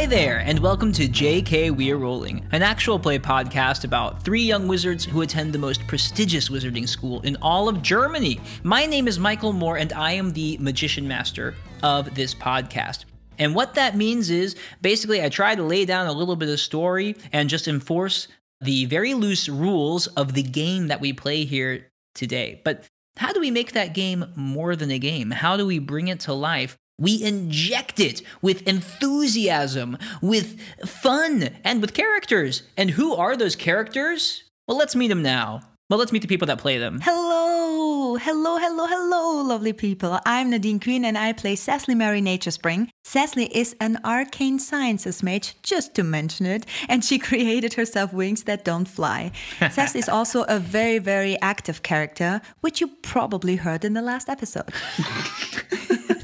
Hi there, and welcome to JK We're Rolling, an actual play podcast about three young wizards who attend the most prestigious wizarding school in all of Germany. My name is Michael Moore, and I am the magician master of this podcast. And what that means is basically, I try to lay down a little bit of story and just enforce the very loose rules of the game that we play here today. But how do we make that game more than a game? How do we bring it to life? We inject it with enthusiasm, with fun, and with characters. And who are those characters? Well, let's meet them now. Well, let's meet the people that play them. Hello, hello, hello, hello, lovely people. I'm Nadine Kühn and I play Cecily Mary Naturespring. Cecily is an arcane sciences mage, just to mention it, and she created herself wings that don't fly. Cecily is also a very, very active character, which you probably heard in the last episode.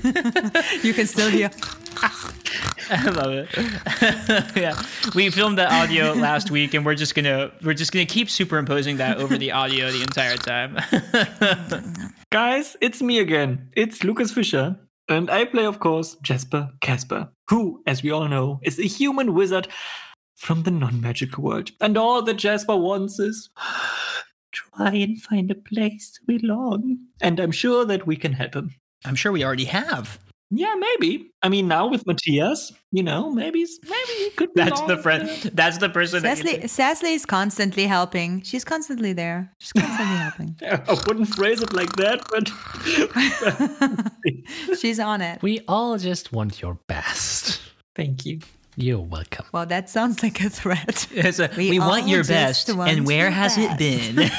you can still hear. I love it. yeah, we filmed that audio last week, and we're just gonna we're just gonna keep superimposing that over the audio the entire time. Guys, it's me again. It's Lukas Fischer. And I play, of course, Jasper Kasper, who, as we all know, is a human wizard from the non magical world. And all that Jasper wants is try and find a place to belong. And I'm sure that we can help him. I'm sure we already have. Yeah, maybe. I mean, now with Matthias, you know, maybe maybe he could. That's belong the friend. there. That's the person. that Cecily, think- Cecily is constantly helping. She's constantly there. She's constantly helping. I wouldn't phrase it like that, but She's on it. We all just want your best. thank you. You're welcome. Well, that sounds like a threat. It's a- we, We want your best, want and where your has it been?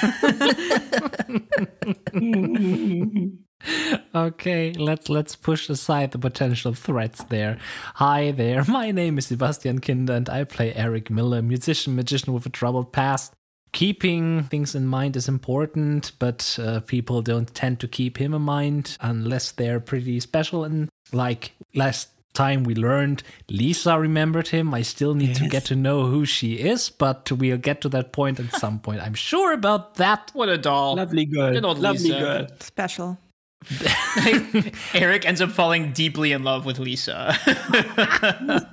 Okay, let's let's push aside the potential threats there. Hi there, my name is Sebastian Kinder and I play Eric Miller, musician magician with a troubled past. Keeping things in mind is important, but uh, people don't tend to keep him in mind unless they're pretty special. And like last time we learned, Lisa remembered him. I still need to get to know who she is, but we'll get to that point at some point. I'm sure about that. what a doll. Lovely girl. Good old Lovely Lisa. girl. Special. Eric ends up falling deeply in love with Lisa.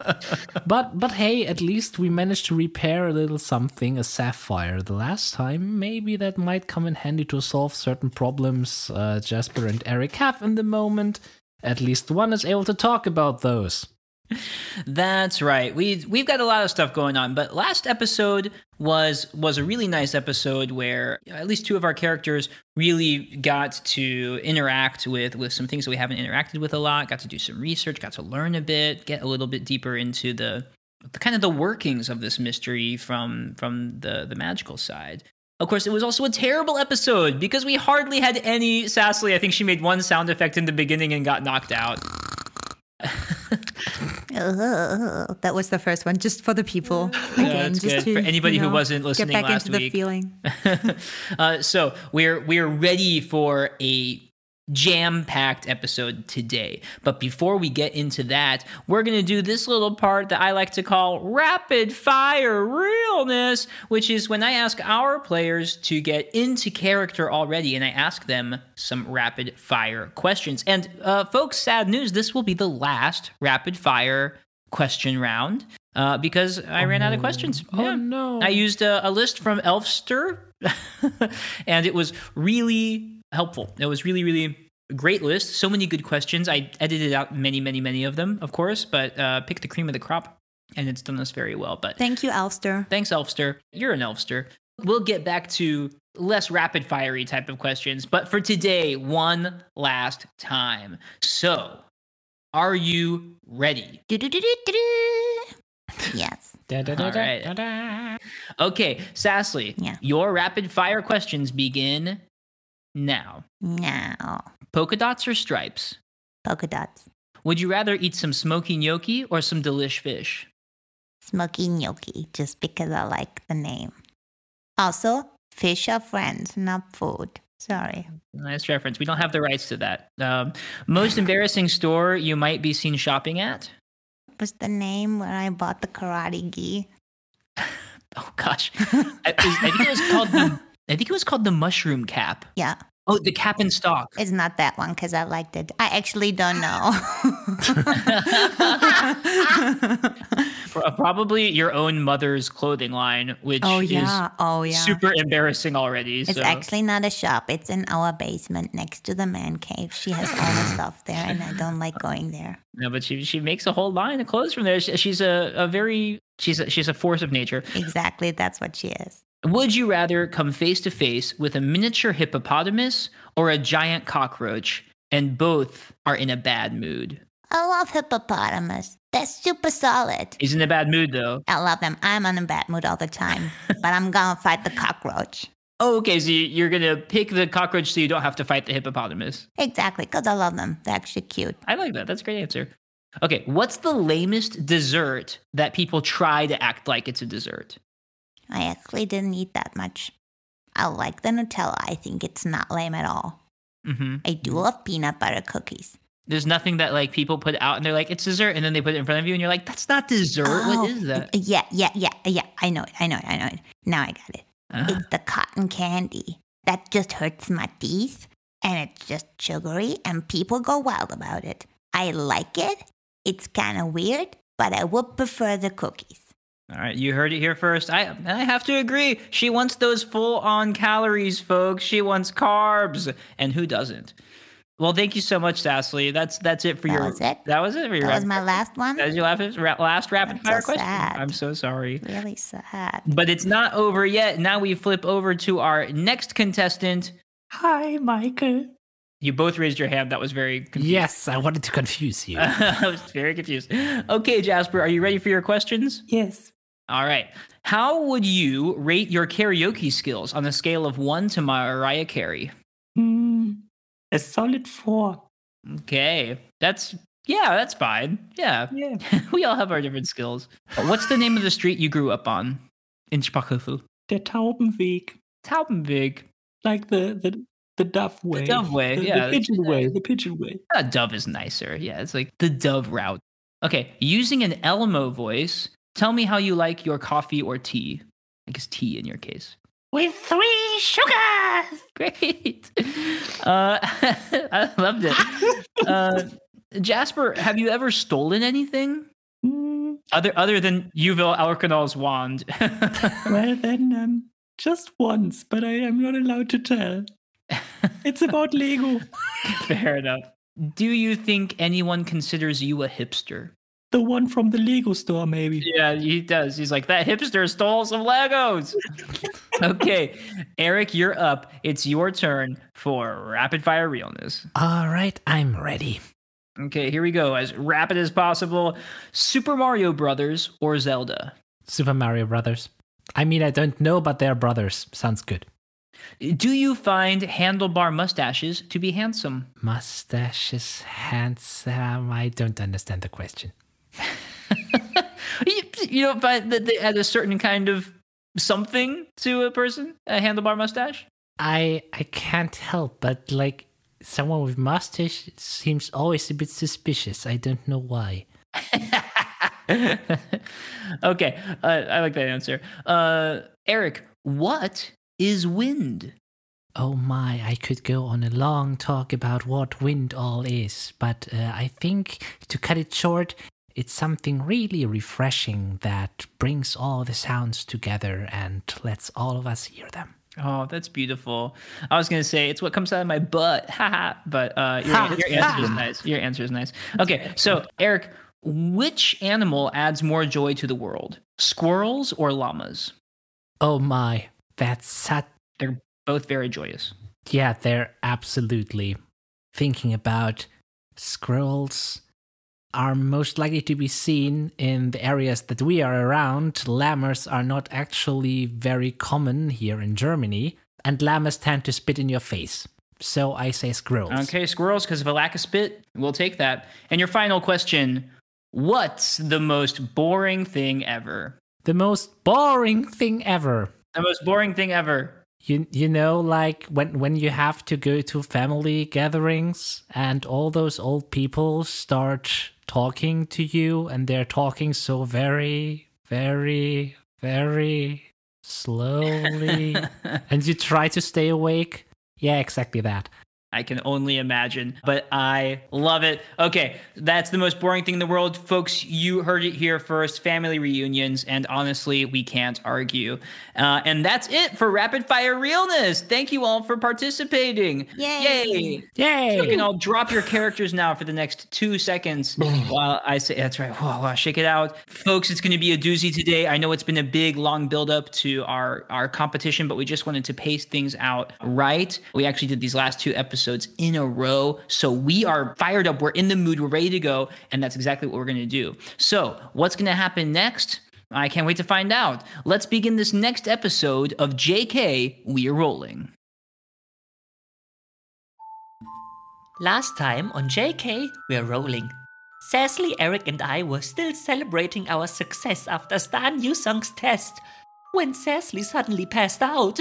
But but hey, at least we managed to repair a little something, a sapphire the last time. Maybe that might come in handy to solve certain problems uh, Jasper and Eric have in the moment. At least one is able to talk about those. That's right. We we've got a lot of stuff going on, but last episode was was a really nice episode where at least two of our characters really got to interact with with some things that we haven't interacted with a lot. Got to do some research, got to learn a bit, get a little bit deeper into the, the kind of the workings of this mystery from from the the magical side. Of course, it was also a terrible episode because we hardly had any Sassly. I think she made one sound effect in the beginning and got knocked out. Ugh, that was the first one, just for the people. Again, that's just good. to For anybody you who wasn't listening get back last into week. the feeling. uh, so we're we're ready for a jam-packed episode today. But before we get into that, we're gonna do this little part that I like to call rapid fire realness, which is when I ask our players to get into character already, and I ask them some rapid fire questions. And uh, folks, sad news: this will be the last rapid fire question round. Uh, because I ran out of questions. Oh, no. I used a, a list from Elfster, and it was really helpful. It was really, really a great list. So many good questions. I edited out many, many, many of them, of course, but uh, picked the cream of the crop, and it's done us very well. But Thank you, Elfster. thanks, Elfster. You're an Elfster. We'll get back to less rapid fiery type of questions, but for today, one last time. So, are you ready? Yes. All right. Okay, Sassly, Yeah. your rapid fire questions begin now. Now, Polka dots or stripes? polka dots. Would you rather eat some smoky gnocchi or some delish fish? Smoky gnocchi, just because I like the name. Also, fish are friends, not food. Sorry. Nice reference. We don't have the rights to that. Um, most embarrassing store you might be seen shopping at? Was the name where I bought the karate gi? Oh gosh, I, I think it was called the. I think it was called the mushroom cap. Yeah, Oh, the cap and stock. it's not that one because I liked it. I actually don't know. probably your own mother's clothing line, which Oh is yeah. Oh yeah. super embarrassing already. It's so. actually not a shop. It's in our basement next to the man cave. She has all the stuff there, and I don't like going there. No, but she she makes a whole line of clothes from there. She- She's a, a very she's a, she's a force of nature. Exactly, that's what she is. Would you rather come face to face with a miniature hippopotamus or a giant cockroach, and both are in a bad mood? I love hippopotamus. They're super solid. He's in a bad mood though. I love them. I'm in a bad mood all the time, but I'm gonna fight the cockroach. Oh, okay. So you- you're gonna pick the cockroach so you don't have to fight the hippopotamus. Exactly, because I love them. They're actually cute. I like that. That's a great answer. Okay, what's the lamest dessert that people try to act like it's a dessert? I actually didn't eat that much. I like the Nutella. I think it's not lame at all. hmm I do love peanut butter cookies. There's nothing that like people put out and they're like it's dessert, and then they put it in front of you and you're like that's not dessert. Oh, what is that? Yeah, yeah, yeah, yeah. I know it. I know it. I know it. Now I got it. Uh, It's the cotton candy. That just hurts my teeth and it's just sugary and people go wild about it. I like it. It's kind of weird, but I would prefer the cookies. All right, you heard it here first. I I have to agree. She wants those full on calories, folks. She wants carbs, and who doesn't? Well, thank you so much, Sassly. That's that's it for That your. was it? That was it for your. That was my last one. that was your last, last rapid That's so fire question. sad. I'm so sorry. Really sad. But it's not over yet. Now we flip over to our next contestant. Hi, Michael. You both raised your hand. That was very confusing. Yes, I wanted to confuse you. I was very confused. Okay, Jasper, are you ready for your questions? Yes. All right. How would you rate your karaoke skills on a scale of one to Mariah Carey? Hmm. A solid four. Okay. That's, yeah, that's fine. Yeah. Yeah. we all have our different skills. What's the name of the street you grew up on in Sprachhöfel? Der Taubenweg. Taubenweg. Like the the the dove way. The dove way, The, yeah, The pigeon way. The pigeon way. A dove is nicer. Yeah, it's like the dove route. Okay, using an Elmo voice, tell me how you like your coffee or tea. I guess tea in your case. With three sugars. Great. Uh, I loved it. Uh, Jasper, have you ever stolen anything Hmm. other other than Yuval Alkanal's wand? Well then, um, just once, but I am not allowed to tell. It's about Lego. Fair enough. Do you think anyone considers you a hipster? The one from the Lego store, maybe. Yeah, he does. He's like, that hipster stole some Legos. okay, Eric, you're up. It's your turn for rapid fire realness. All right, I'm ready. Okay, here we go. As rapid as possible Super Mario Brothers or Zelda? Super Mario Brothers. I mean, I don't know, but they're brothers. Sounds good. Do you find handlebar mustaches to be handsome? Mustaches, handsome. I don't understand the question. you, you don't find that they add a certain kind of something to a person? A handlebar mustache? I I can't help but like someone with mustache seems always a bit suspicious. I don't know why. okay, uh, I like that answer. Uh, Eric, what is wind? Oh my, I could go on a long talk about what wind all is, but uh, I think to cut it short, it's something really refreshing that brings all the sounds together and lets all of us hear them. Oh, that's beautiful. I was gonna say it's what comes out of my butt, haha. But uh, your, your answer is nice. Your answer is nice. Okay, so Eric, which animal adds more joy to the world, squirrels or llamas? Oh my, that's such. They're both very joyous. Yeah, they're absolutely thinking about squirrels are most likely to be seen in the areas that we are around. Llamas are not actually very common here in Germany, and llamas tend to spit in your face. So I say squirrels. Okay, squirrels, because of a lack of spit, we'll take that. And your final question: What's the most boring thing ever? The most boring thing ever. The most boring thing ever. You you know like when when you have to go to family gatherings and all those old people start talking to you and they're talking so very very very slowly and you try to stay awake. Yeah, exactly that. I can only imagine, but I love it. Okay, that's the most boring thing in the world. Folks, you heard it here first family reunions, and honestly, we can't argue. Uh, and that's it for Rapid Fire Realness. Thank you all for participating. Yay. Yay. Yay! You can all drop your characters now for the next two seconds while I say, that's right. Whoa, wow, shake it out. Folks, it's going to be a doozy today. I know it's been a big, long build up to our, our competition, but we just wanted to pace things out right. We actually did these last two episodes in a row. So we are fired up. We're in the mood. We're ready to go. And that's exactly what we're going to do. So, what's going to happen next? I can't wait to find out. Let's begin this next episode of JK We're Rolling. Last time on JK, we're rolling. Cecily, Eric, and I were still celebrating our success after Stan Yusung's test when Cecily suddenly passed out.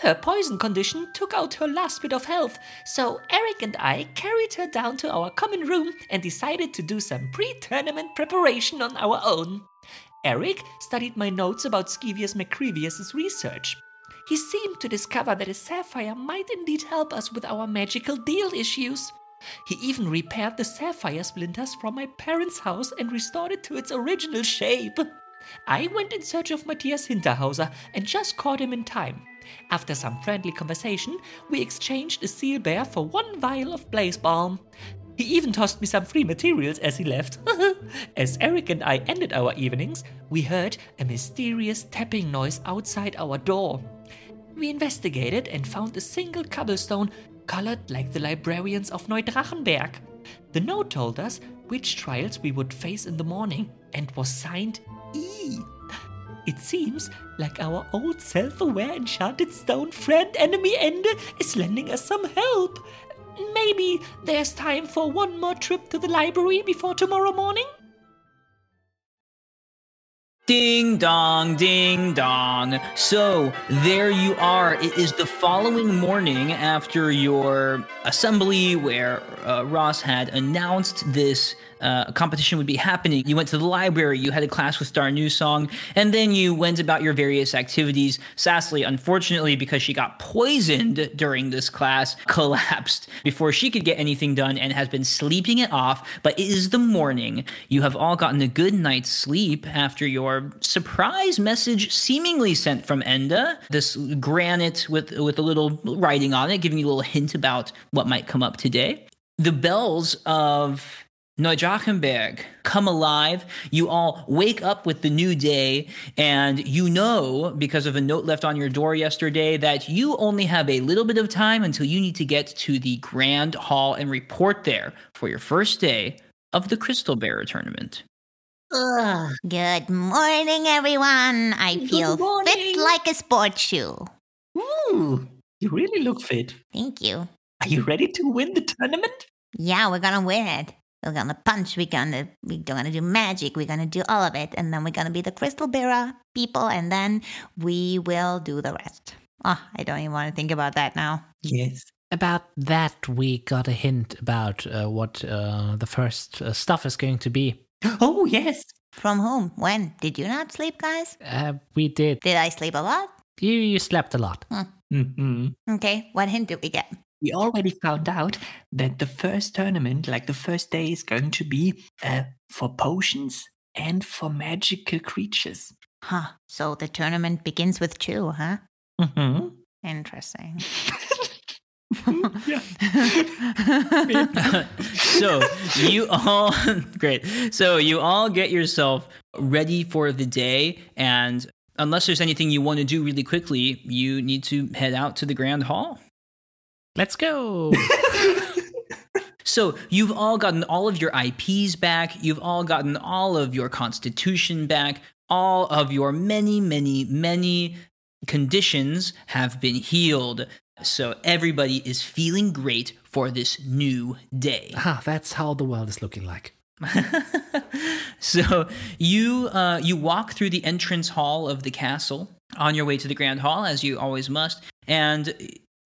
Her poison condition took out her last bit of health, so Eric and I carried her down to our common room and decided to do some pre tournament preparation on our own. Eric studied my notes about Skevius McCrevius's research. He seemed to discover that a sapphire might indeed help us with our magical deal issues. He even repaired the sapphire splinters from my parents' house and restored it to its original shape. I went in search of Matthias Hinterhauser and just caught him in time. After some friendly conversation, we exchanged a seal bear for one vial of blaze balm. He even tossed me some free materials as he left. as Eric and I ended our evenings, we heard a mysterious tapping noise outside our door. We investigated and found a single cobblestone colored like the librarians of Neudrachenberg. The note told us which trials we would face in the morning and was signed E. It seems like our old self aware enchanted stone friend enemy Ender is lending us some help. Maybe there's time for one more trip to the library before tomorrow morning? Ding dong, ding dong. So there you are. It is the following morning after your assembly where uh, Ross had announced this uh, competition would be happening. You went to the library, you had a class with Star New Song, and then you went about your various activities. Sassly, unfortunately, because she got poisoned during this class, collapsed before she could get anything done and has been sleeping it off. But it is the morning. You have all gotten a good night's sleep after your surprise message seemingly sent from Enda. This granite with with a little writing on it, giving you a little hint about what might come up today. The bells of Neudrachenberg come alive. You all wake up with the new day, and you know, because of a note left on your door yesterday, that you only have a little bit of time until you need to get to the Grand Hall and report there for your first day of the Crystal Bearer tournament. Ugh. Good morning, everyone. I feel morning. fit like a sports shoe. Ooh, you really look fit. Thank you. Are you ready to win the tournament? Yeah, we're gonna win it. We're gonna punch. We're gonna we're gonna do magic. We're gonna do all of it, and then we're gonna be the crystal bearer people, and then we will do the rest. Oh, I don't even want to think about that now. Yes. About that, we got a hint about uh, what uh, the first uh, stuff is going to be. Oh, yes. From whom? When? Did you not sleep, guys? Uh, we did. Did I sleep a lot? You, you slept a lot. hmm Okay, what hint did we get? We already found out that the first tournament, like the first day, is going to be uh, for potions and for magical creatures. Huh. So the tournament begins with two, huh? hmm Interesting. so you all great so you all get yourself ready for the day and unless there's anything you want to do really quickly you need to head out to the grand hall Let's go. so you've all gotten all of your ips back you've all gotten all of your constitution back all of your many many many conditions have been healed so everybody is feeling great for this new day ah, that's how the world is looking like. so you uh, you walk through the entrance hall of the castle on your way to the grand hall as you always must and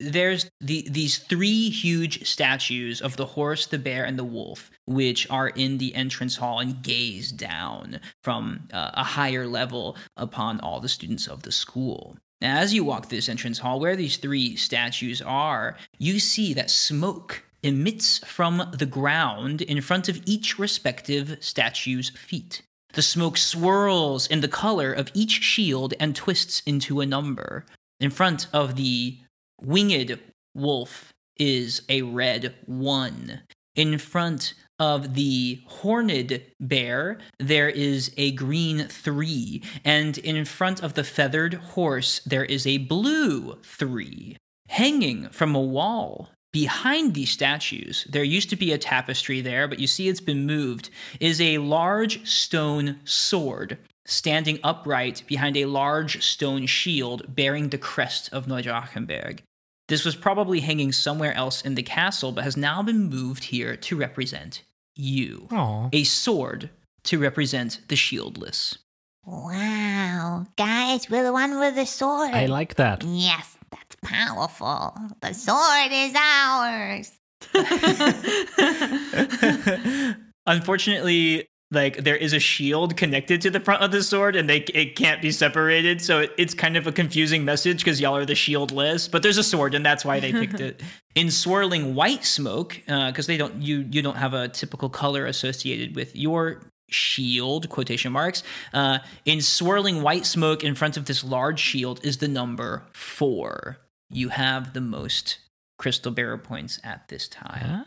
there's the these three huge statues of the horse the bear and the wolf which are in the entrance hall and gaze down from uh, a higher level upon all the students of the school Now, As you walk this entrance hall, where these three statues are, you see that smoke emits from the ground in front of each respective statue's feet. The smoke swirls in the color of each shield and twists into a number. In front of the winged wolf is a red one. In front of the horned bear, there is a green three. And in front of the feathered horse, there is a blue three. Hanging from a wall behind these statues, there used to be a tapestry there, but you see it's been moved, is a large stone sword standing upright behind a large stone shield bearing the crest of Neudrachenberg. This was probably hanging somewhere else in the castle, but has now been moved here to represent you. Aw. A sword to represent the shieldless. Wow, guys, we're the one with the sword. I like that. Yes, that's powerful. The sword is ours. Unfortunately, like there is a shield connected to the front of the sword and they it can't be separated. So it, it's kind of a confusing message because y'all are the shieldless but there's a sword and that's why they picked it. In swirling white smoke because they don't you you don't have a typical color associated with your shield quotation marks uh, in swirling white smoke in front of this large shield is the number four. You have the most crystal bearer points at this time.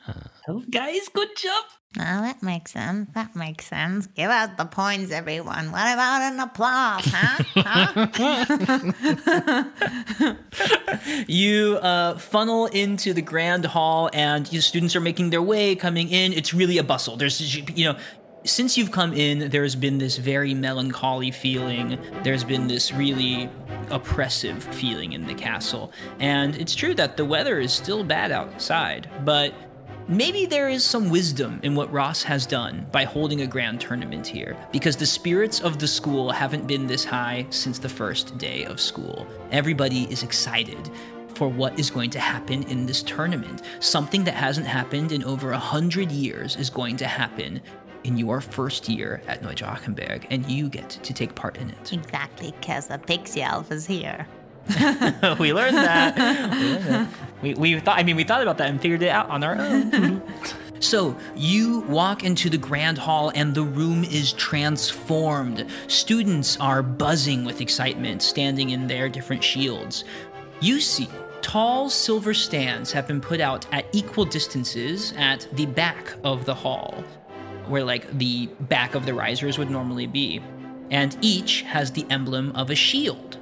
Oh, guys, good job. Oh, that makes sense. That makes sense. Give out the points, everyone. What about an applause, huh? huh? you uh, funnel into the grand hall and your students are making their way coming in it's really a bustle there's you know since you've come in there's been this very melancholy feeling there's been this really oppressive feeling in the castle and it's true that the weather is still bad outside but Maybe there is some wisdom in what Ross has done by holding a grand tournament here, because the spirits of the school haven't been this high since the first day of school. Everybody is excited for what is going to happen in this tournament. Something that hasn't happened in over a hundred years is going to happen in your first year at Neudrachenberg, and you get to take part in it. exactly, because the pixie elf is here. we learned that. We, we thought. I mean, we thought about that and figured it out on our own. so you walk into the grand hall, and the room is transformed. Students are buzzing with excitement, standing in their different shields. You see. Tall silver stands have been put out at equal distances at the back of the hall, where like the back of the risers would normally be. And each has the emblem of a shield.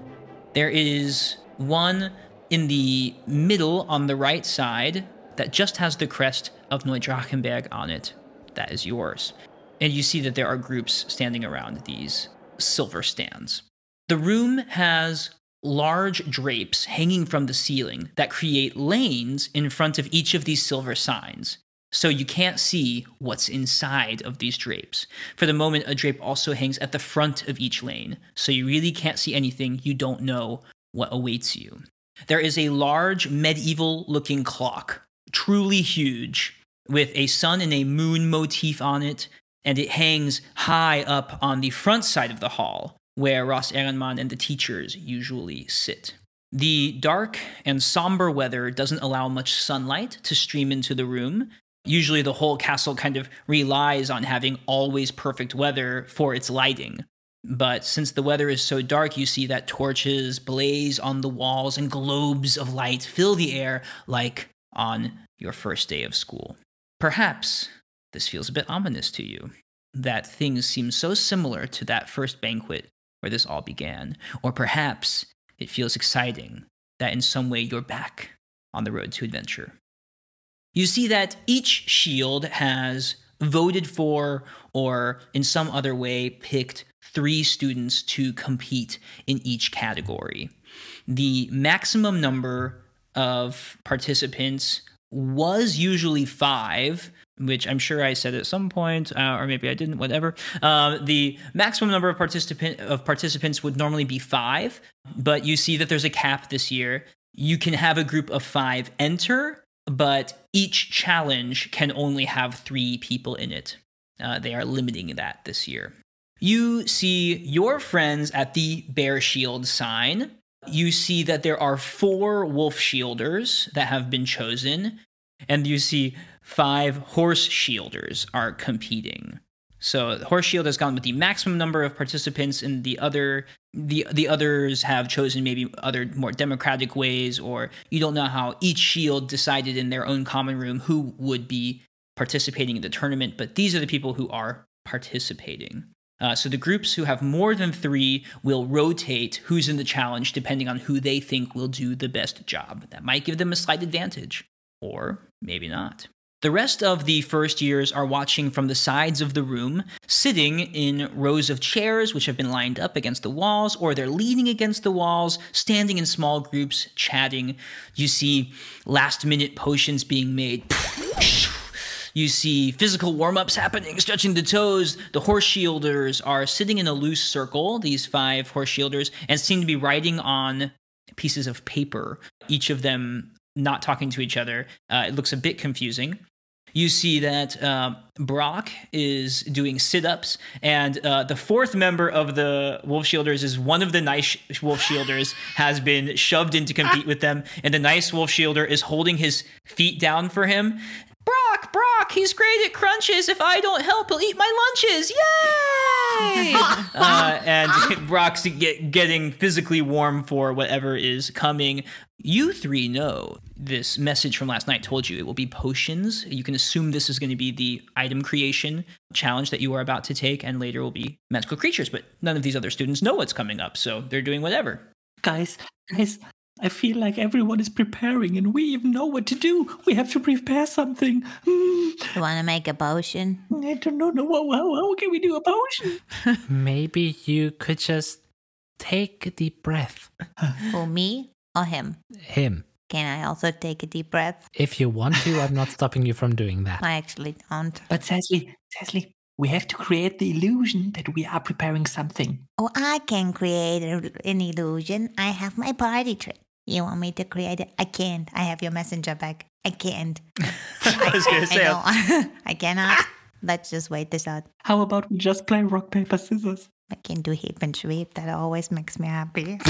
There is one in the middle on the right side that just has the crest of Neudrachenberg on it. That is yours. And you see that there are groups standing around these silver stands. The room has large drapes hanging from the ceiling that create lanes in front of each of these silver signs. So you can't see what's inside of these drapes. For the moment, a drape also hangs at the front of each lane, so you really can't see anything. You don't know what awaits you. There is a large medieval looking clock, truly huge, with a sun and a moon motif on it, and it hangs high up on the front side of the hall, where Ross Ehrenmann and the teachers usually sit. The dark and somber weather doesn't allow much sunlight to stream into the room. Usually, the whole castle kind of relies on having always perfect weather for its lighting. But since the weather is so dark, you see that torches blaze on the walls and globes of light fill the air like on your first day of school. Perhaps this feels a bit ominous to you, that things seem so similar to that first banquet where this all began. Or perhaps it feels exciting that in some way you're back on the road to adventure. You see that each shield has voted for or in some other way picked three students to compete in each category. The maximum number of participants was usually five, which I'm sure I said at some point, uh, or maybe I didn't. Whatever. Uh, the maximum number of participant of participants would normally be five, but you see that there's a cap this year. You can have a group of five enter, but each challenge can only have three people in it. Uh, they are limiting that this year. You see your friends at the Bear Shield sign. you see that there are four wolf shielders that have been chosen, and you see five horse shielders are competing. So Horse Shield has gone with the maximum number of participants, and the other the the others have chosen maybe other more democratic ways, or you don't know how each shield decided in their own common room who would be participating in the tournament. But these are the people who are participating. Uh, so the groups who have more than three will rotate who's in the challenge depending on who they think will do the best job. That might give them a slight advantage, or maybe not. The rest of the first years are watching from the sides of the room, sitting in rows of chairs which have been lined up against the walls, or they're leaning against the walls, standing in small groups, chatting. You see last minute potions being made. You see physical warm ups happening, stretching the toes. The horse shielders are sitting in a loose circle, these five horse shielders, and seem to be writing on pieces of paper, each of them not talking to each other. Uh, it looks a bit confusing. You see that uh, Brock is doing sit ups, and uh, the fourth member of the Wolf Shielders is one of the nice Wolf Shielders, has been shoved in to compete with them, and the nice Wolf Shielder is holding his feet down for him. Brock, Brock, he's great at crunches. If I don't help, he'll eat my lunches. Yay! uh, and Brock's get, getting physically warm for whatever is coming. You three know this message from last night told you it will be potions. You can assume this is going to be the item creation challenge that you are about to take, and later will be magical creatures. But none of these other students know what's coming up, so they're doing whatever. Guys, guys, I feel like everyone is preparing and we even know what to do. We have to prepare something. Mm, You want to make a potion? I don't know. No, how, how, how can we do a potion? Maybe you could just take a deep breath. Who, me or him? Him. Can I also take a deep breath? If you want to, I'm not stopping you from doing that. I actually don't. But Cecily, Cecily, we have to create the illusion that we are preparing something. Oh, I can create a, an illusion. I have my party trick. You want me to create it? I can't. I have your messenger back. I can't. I was going to say, don't. I cannot. Let's just wait this out. How about we just play rock, paper, scissors? I can do hip and sweep. That always makes me happy.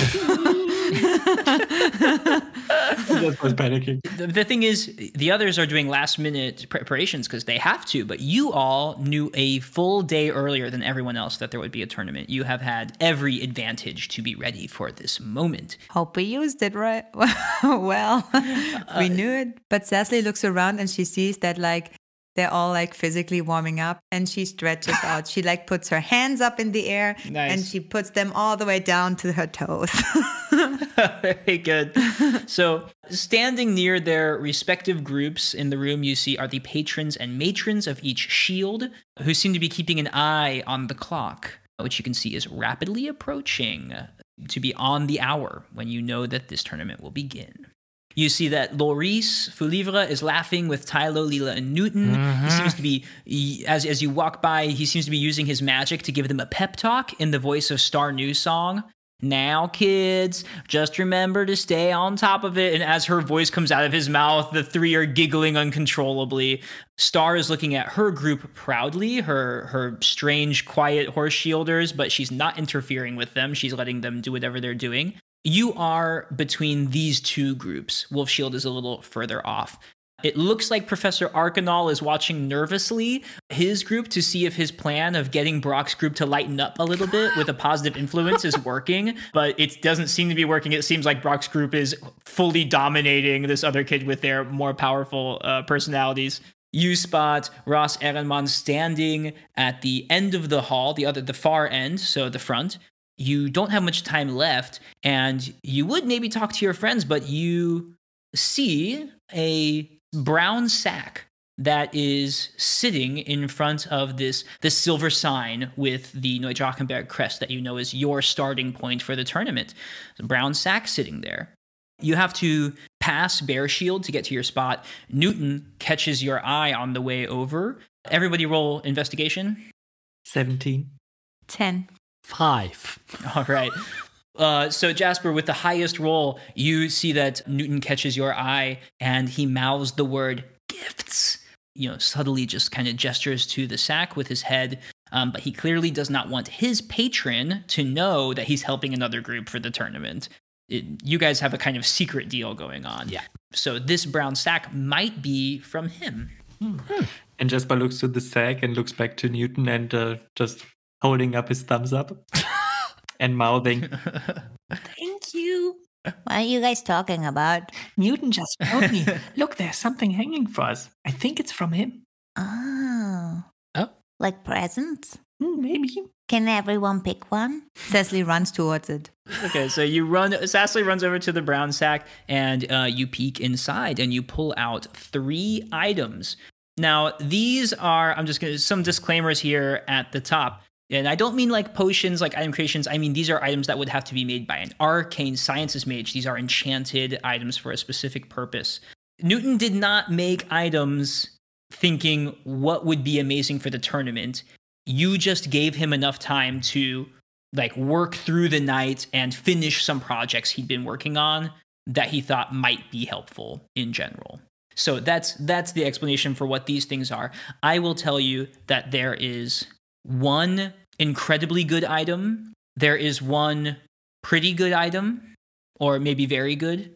That was panicking. the, the thing is, the others are doing last minute preparations because they have to, but you all knew a full day earlier than everyone else that there would be a tournament. You have had every advantage to be ready for this moment. Hope we used it right. well, we uh, knew it. But Cecily looks around and she sees that like they're all like physically warming up and she stretches out. She like puts her hands up in the air Nice. and she puts them all the way down to her toes. Very good. So, standing near their respective groups in the room, you see are the patrons and matrons of each shield, who seem to be keeping an eye on the clock, which you can see is rapidly approaching to be on the hour when you know that this tournament will begin. You see that Loris Fulivre is laughing with Tylo, Lila, and Newton. He mm-hmm. seems to be, he- as, as you walk by, he seems to be using his magic to give them a pep talk in the voice of Star News Song. Now, kids, just remember to stay on top of it. And as her voice comes out of his mouth, the three are giggling uncontrollably. Star is looking at her group proudly, her her strange, quiet horse shielders, but she's not interfering with them. She's letting them do whatever they're doing. You are between these two groups. Wolf Shield is a little further off. It looks like Professor Arcanol is watching nervously his group to see if his plan of getting Brock's group to lighten up a little bit with a positive influence is working, but it doesn't seem to be working. It seems like Brock's group is fully dominating this other kid with their more powerful uh, personalities. You spot Ross Ehrenmann standing at the end of the hall, the other, the far end, so the front. You don't have much time left, and you would maybe talk to your friends, but you see a brown sack that is sitting in front of this this silver sign with the Neudrachenberg crest that you know is your starting point for the tournament. It's a brown sack sitting there. You have to pass Bear Shield to get to your spot. Newton catches your eye on the way over. Everybody roll investigation. 17. 10. Five. All right. Uh, so Jasper, with the highest roll, you see that Newton catches your eye and he mouths the word gifts. You know, subtly just kind of gestures to the sack with his head. Um, but he clearly does not want his patron to know that he's helping another group for the tournament. it, you guys have a kind of secret deal going on. Yeah. So this brown sack might be from him. And Jasper looks to the sack and looks back to Newton and uh, just holding up his thumbs up and mouthing, Thank you. What are you guys talking about? Newton just told me, look, there's something hanging for us. I think it's from him. Oh. Oh. Like presents? Hmm, maybe. Can everyone pick one? Cecily runs towards it. Okay, so you run. Cecily runs over to the brown sack, and uh, you peek inside, and you pull out three items. Now, these are. I'm just gonna some disclaimers here at the top, and I don't mean like potions, like item creations. I mean these are items that would have to be made by an arcane sciences mage. These are enchanted items for a specific purpose. Newton did not make items thinking what would be amazing for the tournament. You just gave him enough time to like work through the night and finish some projects he'd been working on that he thought might be helpful in general. So that's that's the explanation for what these things are. I will tell you that there is one incredibly good item, there is one pretty good item or maybe very good,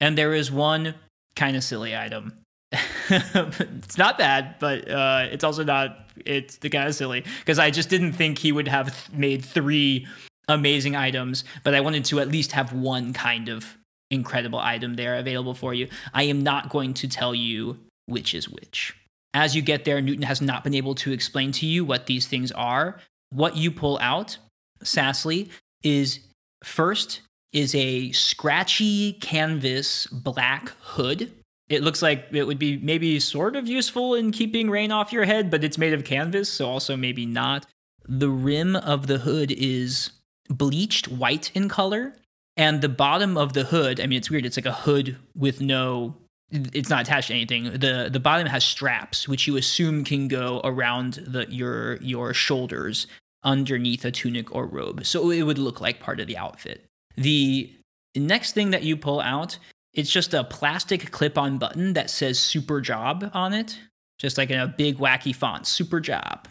and there is one kind of silly item. it's not bad, but uh, it's also not. It's the kind of silly because I just didn't think he would have th- made three amazing items, but I wanted to at least have one kind of incredible item there available for you. I am not going to tell you which is which. As you get there, Newton has not been able to explain to you what these things are. What you pull out, Sassly, is first is a scratchy canvas black hood. It looks like it would be maybe sort of useful in keeping rain off your head, but it's made of canvas, so also maybe not. The rim of the hood is bleached white in color, and the bottom of the hood, I mean, it's weird. It's like a hood with no, it's not attached to anything. The the bottom has straps, which you assume can go around the your your shoulders underneath a tunic or robe. So it would look like part of the outfit. The next thing that you pull out, it's just a plastic clip-on button that says super job on it, just like in a big wacky font, super job.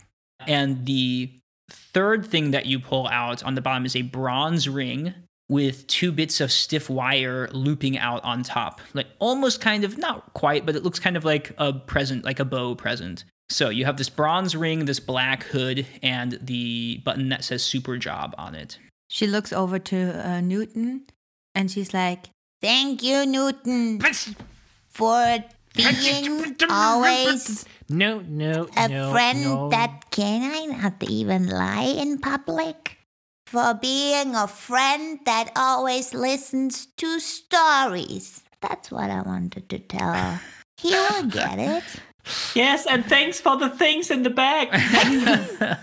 And the third thing that you pull out on the bottom is a bronze ring with two bits of stiff wire looping out on top. Like almost kind of not quite, but it looks kind of like a present, like a bow present. So you have this bronze ring, this black hood, and the button that says super job on it. She looks over to uh, Newton and she's like, Thank you, Newton, for being always No, no, a no, friend no. that can I not even lie in public? For being a friend that always listens to stories. That's what I wanted to tell her. He will get it. Yes, and thanks for the things in the bag.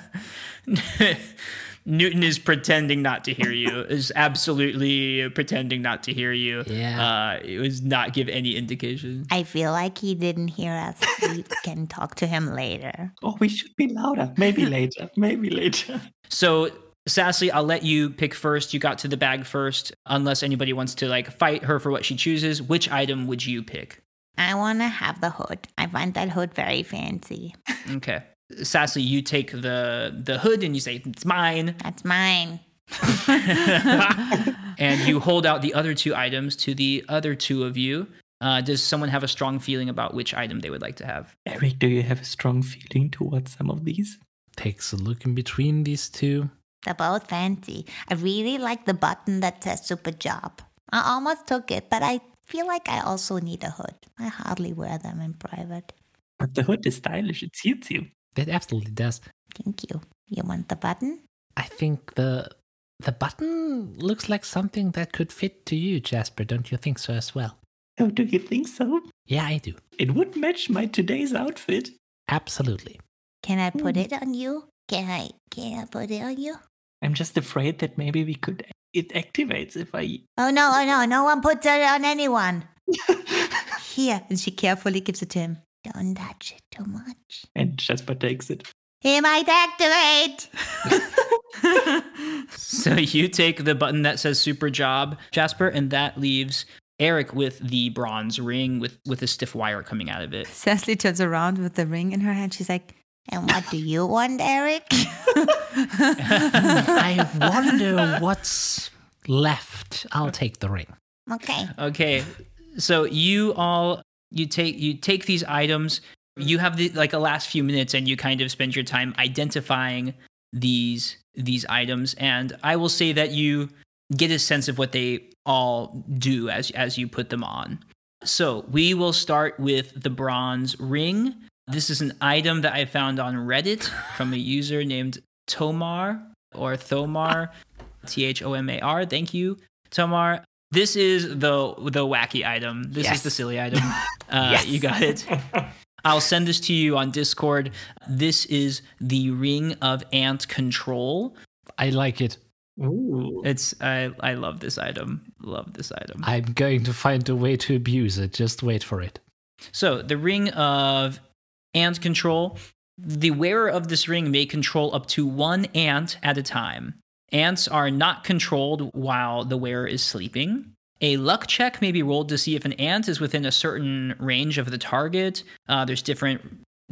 Newton is pretending not to hear you. Is absolutely pretending not to hear you. Yeah. Uh, it was not give any indication. I feel like he didn't hear us. We can talk to him later. oh, we should be louder. Maybe later. Maybe later. So, Sassy, I'll let you pick first. You got to the bag first. Unless anybody wants to like fight her for what she chooses, which item would you pick? I want to have the hood. I find that hood very fancy. Okay. Sassy, you take the the hood and you say it's mine, That's mine. and you hold out the other two items to the other two of you. Uh, does someone have a strong feeling about which item they would like to have? Eric, do you have a strong feeling towards some of these? Takes a look in between these two. They're both fancy. I really like the button that says super job. I almost took it, but I feel like I also need a hood. I hardly wear them in private. But the hood is stylish. It suits you. It absolutely does. Thank you. You want the button? I think the the button looks like something that could fit to you, Jasper. Don't you think so as well? Oh, do you think so? Yeah, I do. It would match my today's outfit. Absolutely. Can I put hmm. it on you? Can I can I put it on you? I'm just afraid that maybe we could. It activates if I. Oh no, oh no, no one puts it on anyone. Here. And she carefully gives it to him. Don't touch it too much. And Jasper takes it. He might activate. So you take the button that says super job, Jasper, and that leaves Eric with the bronze ring with, with a stiff wire coming out of it. Cecily turns around with the ring in her hand. She's like, And what do you want, Eric? I wonder what's left. I'll take the ring. Okay. Okay, so you all you take you take these items. You have the like a last few minutes, and you kind of spend your time identifying these these items. And I will say that you get a sense of what they all do as as you put them on. So we will start with the bronze ring. This is an item that I found on Reddit from a user named Tomar or Thomar, T H O M A R. Thank you, Tomar. This is the the wacky item. This is the silly item. Uh, You got it. I'll send this to you on Discord. This is the Ring of Ant Control. I like it. Ooh. It's I I love this item. Love this item. I'm going to find a way to abuse it. Just wait for it. So, the ring of ant control. The wearer of this ring may control up to one ant at a time. Ants are not controlled while the wearer is sleeping. A luck check may be rolled to see if an ant is within a certain range of the target. Uh, there's different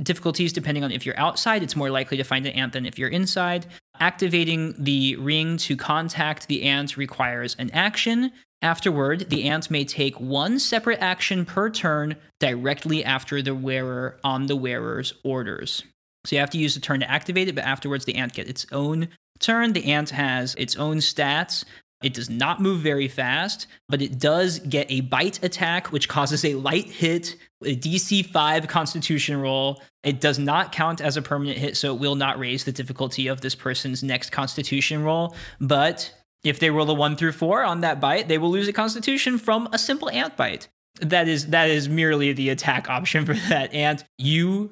difficulties depending on if you're outside. It's more likely to find an ant than if you're inside. Activating the ring to contact the ant requires an action. Afterward, the ant may take one separate action per turn directly after the wearer on the wearer's orders. So you have to use the turn to activate it, but afterwards the ant gets its own turn. The ant has its own stats. It does not move very fast, but it does get a bite attack, which causes a light hit, a DC 5 constitution roll. It does not count as a permanent hit, so it will not raise the difficulty of this person's next constitution roll. But if they roll a 1 through 4 on that bite, they will lose a constitution from a simple ant bite. That is that is merely the attack option for that ant. You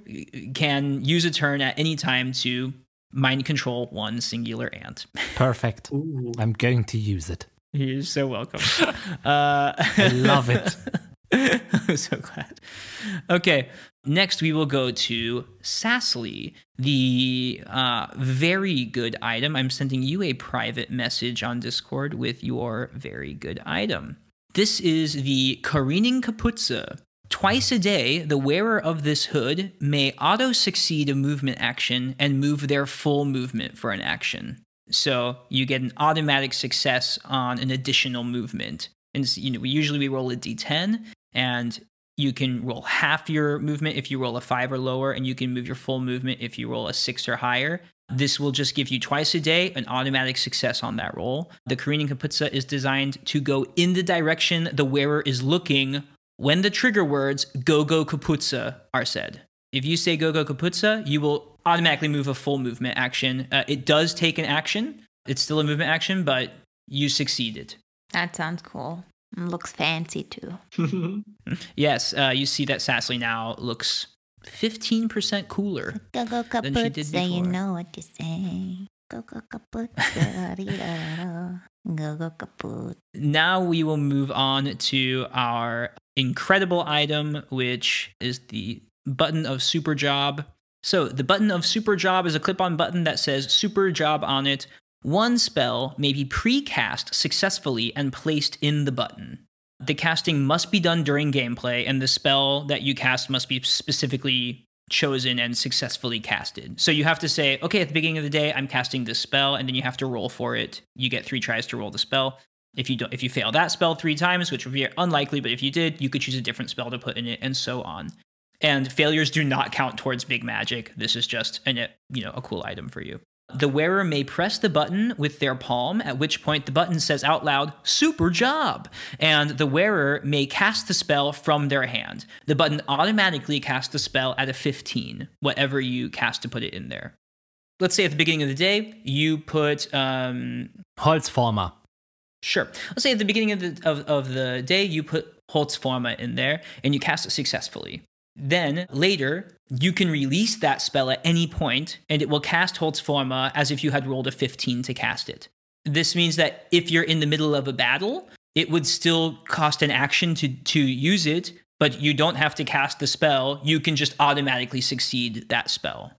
can use a turn at any time to mind control one singular ant. Perfect. Ooh. I'm going to use it. You're so welcome. uh, I love it. I'm so glad. Okay, next we will go to Sassly, the uh, very good item. I'm sending you a private message on Discord with your very good item. This is the Careening Kaputza. Twice a day, the wearer of this hood may auto succeed a movement action and move their full movement for an action. So you get an automatic success on an additional movement. And you know, we usually we roll a d10, and you can roll half your movement if you roll a five or lower, and you can move your full movement if you roll a six or higher. This will just give you twice a day an automatic success on that roll. The Careening Kaputza is designed to go in the direction the wearer is looking when the trigger words go go Kaputza are said. If you say go go Kaputza, you will automatically move a full movement action. Uh, it does take an action, it's still a movement action, but you succeeded. That sounds cool. Mm, Looks fancy too. Yes, uh, you see that Sassly now looks 15% cooler. Go go Than she did kaput, you know what to say. Go go kaput, go go kaput. Now we will move on to our incredible item, which is the button of Super Job. So, the button of Super Job is a clip on button that says Super Job on it. One spell may be precast successfully and placed in the button. The casting must be done during gameplay, and the spell that you cast must be specifically chosen and successfully casted. So you have to say, okay, at the beginning of the day, I'm casting this spell, and then you have to roll for it. You get three tries to roll the spell. If you don't, if you fail that spell three times, which would be unlikely, but if you did, you could choose a different spell to put in it, and so on. And failures do not count towards big magic. This is just an, you know, a cool item for you. The wearer may press the button with their palm, at which point the button says out loud, Super job! And the wearer may cast the spell from their hand. The button automatically casts the spell at a 15, whatever you cast to put it in there. Let's say at the beginning of the day, you put, um, Holzformer. sure. Let's say at the beginning of the, of, of the day, you put Holzformer in there and you cast it successfully. Then later, you can release that spell at any point, and it will cast Holzformer as if you had rolled a 15 to cast it. This means that if you're in the middle of a battle, it would still cost an action to, to use it, but you don't have to cast the spell. You can just automatically succeed that spell.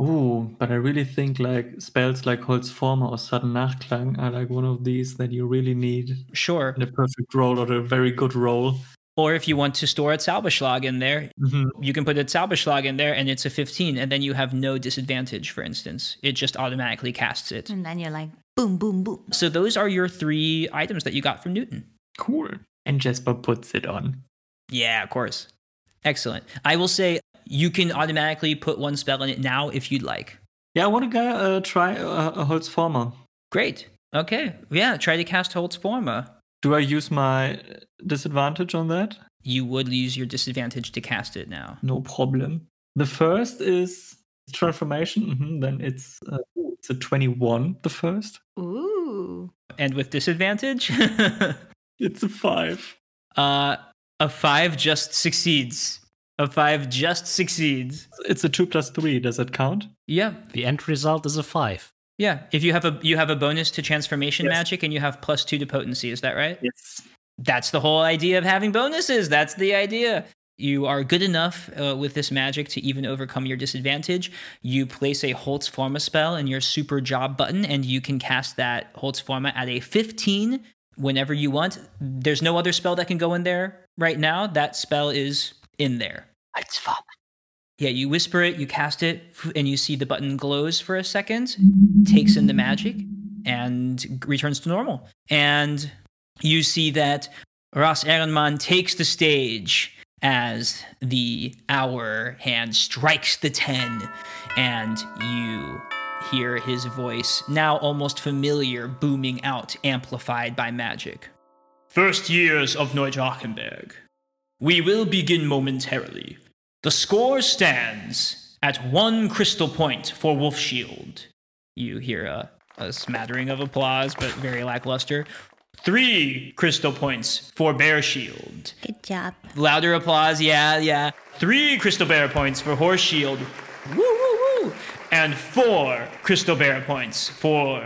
Ooh, but I really think like spells like Holzformer or Sudden Nachklang are like one of these that you really need Sure. in a perfect roll or a very good roll. Or if you want to store a Zauberschlag in there, Mhm. you can put a Zauberschlag in there and it's a 15, and then you have no disadvantage, for instance. It just automatically casts it. And then you're like Boom, boom, boom. So those are your three items that you got from Newton. Cool. And Jesper puts it on. Yeah, of course. Excellent. I will say you can automatically put one spell in it now if you'd like. Yeah, I want to go uh, try uh, a Holzformer. Great. Okay. Yeah, try to cast Holzformer. Do I use my disadvantage on that? You would use your disadvantage to cast it now. No problem. The first is transformation. hmm Then it's uh, it's a twenty-one. The first. Ooh. And with disadvantage, It's a five. uh, a five just succeeds. A five just succeeds. It's a two plus three. Does that count? Yeah, The end result is a five. Yeah. If you have a you have a bonus to transformation Yes. magic and you have plus two to potency, is that right? Yes. That's the whole idea of having bonuses. That's the idea. You are good enough uh, with this magic to even overcome your disadvantage. You place a Holzformer spell in your super job button, and you can cast that Holzformer at a 15 whenever you want. There's no other spell that can go in there right now. That spell is in there. It's fun. Yeah, you whisper it, you cast it, and you see the button glows for a second, takes in the magic, and returns to normal. And you see that Ross Ehrenmann takes the stage as the hour hand strikes the 10, and you hear his voice, now almost familiar, booming out, amplified by magic. First years of Neudrachenberg. We will begin momentarily. The score stands at one crystal point for Wolf Shield. You hear a, a smattering of applause, but very lackluster. Three crystal points for Bear Shield. Good job. Louder applause, yeah, yeah. Three crystal bear points for Horse Shield. Woo, woo, woo. And four crystal bear points for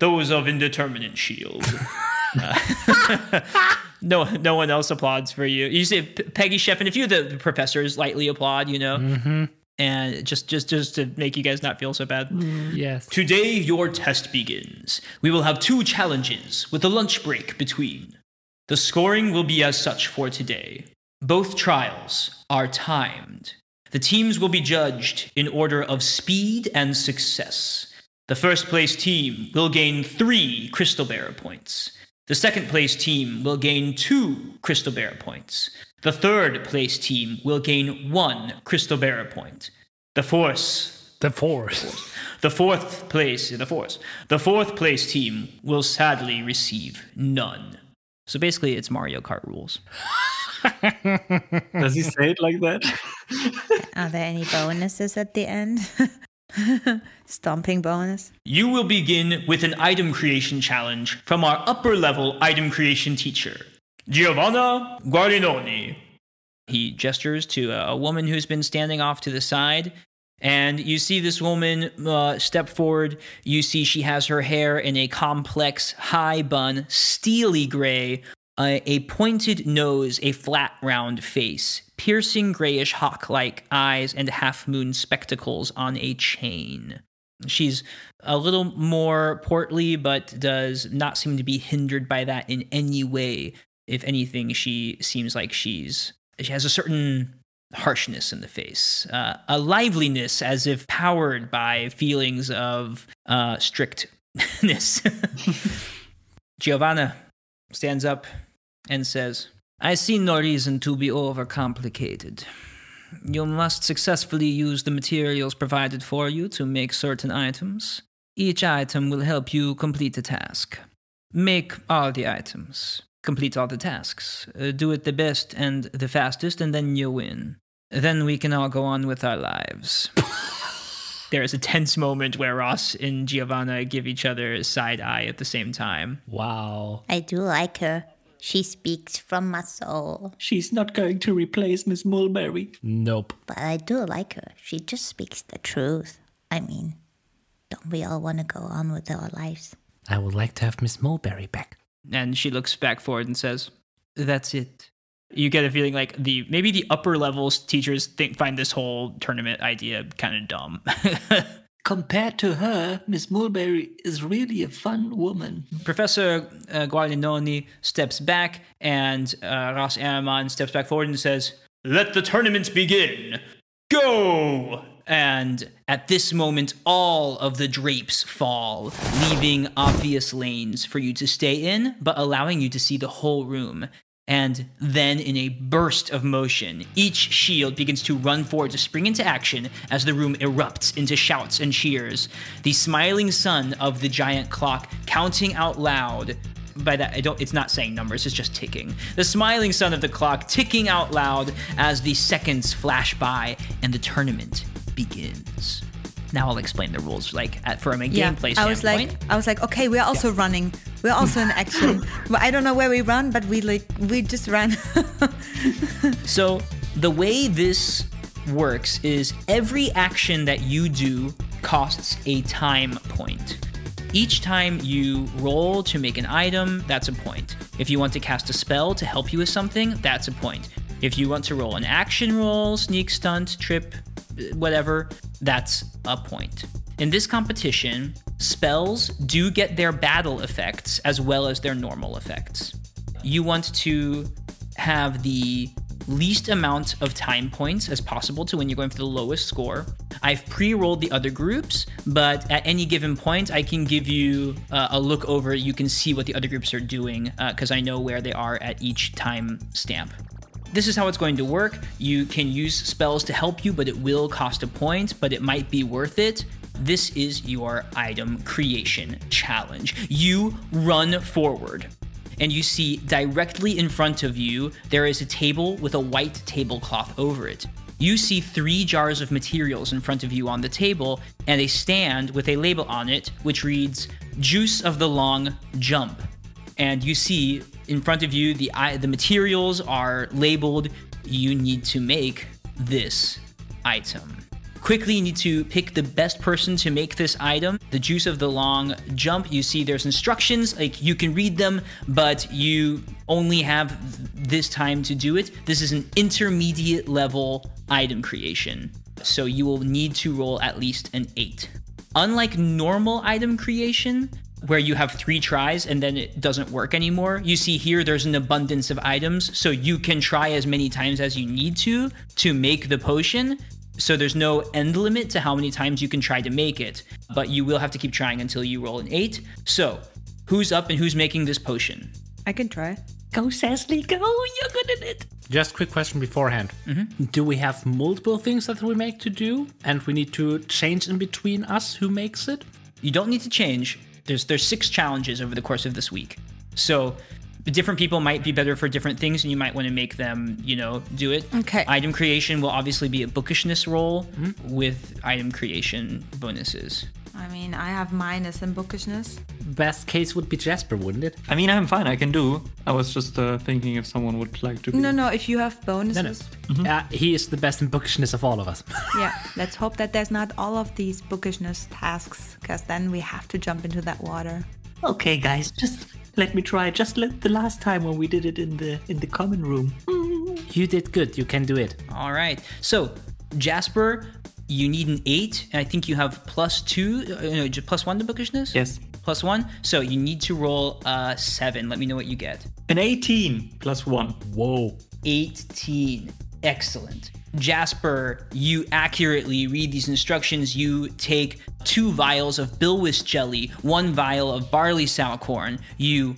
those of Indeterminate Shield. Uh, no, no one else applauds for you. You see Peggy Chef and a few of the professors lightly applaud, you know, Mm-hmm. and just, just, just to make you guys not feel so bad. Yes. Today, your test begins. We will have two challenges with a lunch break between. The scoring will be as such for today. Both trials are timed. The teams will be judged in order of speed and success. The first place team will gain three Crystal Bearer points. The second place team will gain two Crystal Bearer points. The third place team will gain one Crystal Bearer point. The force The force. the fourth place, the fourth, the fourth place team will sadly receive none. So basically, it's Mario Kart rules. Does he say it like that? Are there any bonuses at the end? Stomping bonus? You will begin with an item creation challenge from our upper level item creation teacher, Giovanna Guarinoni. He gestures to a woman who's been standing off to the side, and you see this woman uh, step forward. You see she has her hair in a complex high bun, steely gray, a pointed nose, a flat round face, piercing grayish hawk like eyes, and half moon spectacles on a chain. She's a little more portly, but does not seem to be hindered by that in any way. If anything, she seems like she's she has a certain harshness in the face, uh, a liveliness as if powered by feelings of uh, strictness. Giovanna stands up and says, I see no reason to be overcomplicated. You must successfully use the materials provided for you to make certain items. Each item will help you complete a task. Make all the items. Complete all the tasks. Uh, do it the best and the fastest, and then you win. Then we can all go on with our lives. there is a tense moment where Ross and Giovanna give each other a side eye at the same time. Wow. I do like her. She speaks from my soul. She's not going to replace Miss Mulberry. Nope. But I do like her. She just speaks the truth. I mean, don't we all want to go on with our lives? I would like to have Miss Mulberry back. and she looks back forward and says, "That's it." You get a feeling like the maybe the upper levels teachers think find this whole tournament idea kind of dumb. Compared to her, Miss Mulberry is really a fun woman. Professor uh, Guadagnoni steps back, and uh, Ross Ehrenmann steps back forward and says, "Let the tournament begin. Go!" And at this moment, all of the drapes fall, leaving obvious lanes for you to stay in, but allowing you to see the whole room. And then, in a burst of motion, each shield begins to run forward to spring into action as the room erupts into shouts and cheers. The smiling sun of the giant clock counting out loud. By that, I don't. It's not saying numbers. It's just ticking. The smiling sun of the clock ticking out loud as the seconds flash by and the tournament begins. Now I'll explain the rules, like at, from a Yeah, gameplay I was like, I was like, okay, we're also running. We're also in action. I don't know where we run, but we like we just ran. So, the way this works is every action that you do costs a time point. Each time you roll to make an item, that's a point. If you want to cast a spell to help you with something, that's a point. If you want to roll an action roll, sneak, stunt, trip, whatever, that's a point. In this competition, spells do get their battle effects as well as their normal effects. You want to have the least amount of time points as possible to when you're going for the lowest score. I've pre-rolled the other groups, but at any given point, I can give you uh, a look over. You can see what the other groups are doing because I know where they are at each time stamp. This is how it's going to work. You can use spells to help you, but it will cost a point, but it might be worth it. This is your item creation challenge. You run forward and you see directly in front of you there is a table with a white tablecloth over it. You see three jars of materials in front of you on the table and a stand with a label on it which reads Juice of the Long Jump. And you see in front of you the the materials are labeled you need to make this item. Quickly, you need to pick the best person to make this item. The juice of the long jump, you see there's instructions, like you can read them, but you only have this time to do it. This is an intermediate level item creation. So you will need to roll at least an 8. Unlike normal item creation, where you have three tries and then it doesn't work anymore. You see here there's an abundance of items, so you can try as many times as you need to to make the potion. So there's no end limit to how many times you can try to make it, but you will have to keep trying until you roll an 8. So, who's up and who's making this potion? I can try. Go, Cecily, go. You're good at it. Just quick question beforehand. Mm-hmm. Do we have multiple things that we make to do, and we need to change in between us who makes it? You don't need to change. There's there's 6 challenges over the course of this week. So, different people might be better for different things and you might want to make them, you know, do it. Okay. Item creation will obviously be a bookishness roll mm-hmm. with item creation bonuses. I mean, I have minus in bookishness. Best case would be Jasper, wouldn't it? I mean, I'm fine. I can do. I was just uh, thinking if someone would like to. Be. No, no. If you have No, no. bonuses, Uh, he is the best in bookishness of all of us. yeah. Let's hope that there's not all of these bookishness tasks, because then we have to jump into that water. Okay, guys, just let me try. Just like the last time when we did it in the in the common room. you did good. You can do it. All right. So, Jasper, you need an 8 and I think you have plus 2 uh, no, plus 1 to bookishness? Yes. Plus 1. So, you need to roll uh 7. Let me know what you get. An 18 plus one. Whoa. 18. Excellent. Jasper, you accurately read these instructions. You take two vials of bilwis jelly, one vial of barley sour corn. You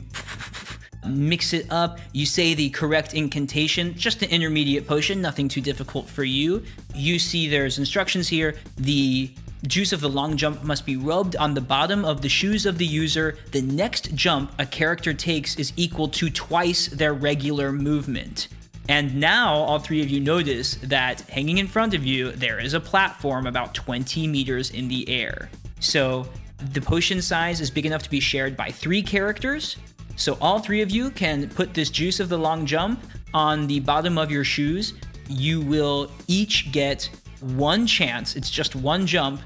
mix it up. You say the correct incantation, just an intermediate potion, nothing too difficult for you. You see there's instructions here. The juice of the long jump must be rubbed on the bottom of the shoes of the user. The next jump a character takes is equal to twice their regular movement. And now all three of you notice that hanging in front of you, there is a platform about 20 meters in the air. So the potion size is big enough to be shared by three characters. So all three of you can put this juice of the long jump on the bottom of your shoes. You will each get one chance, it's just one jump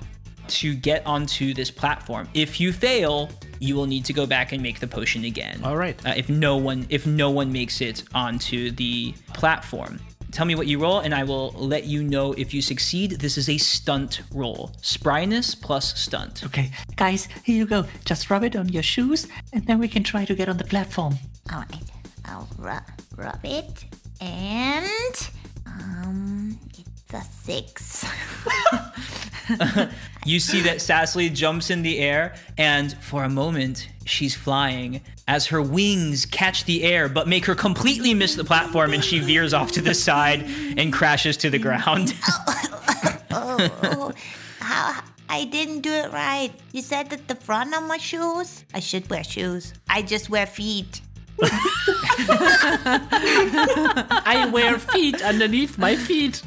to get onto this platform. If you fail, you will need to go back and make the potion again. All right. Uh, if no one if no one makes it onto the platform. Tell me what you roll, and I will let you know if you succeed. This is a stunt roll. Spryness plus stunt. Okay, guys, here you go. Just rub it on your shoes, and then we can try to get on the platform. All right, I'll rub, rub it, and um, it's a six. you see that Sassly jumps in the air, and for a moment, she's flying as her wings catch the air but make her completely miss the platform and she veers off to the side and crashes to the ground. Oh, how, I didn't do it right. You said that the front of my shoes? I should wear shoes. I just wear feet. I wear feet underneath my feet.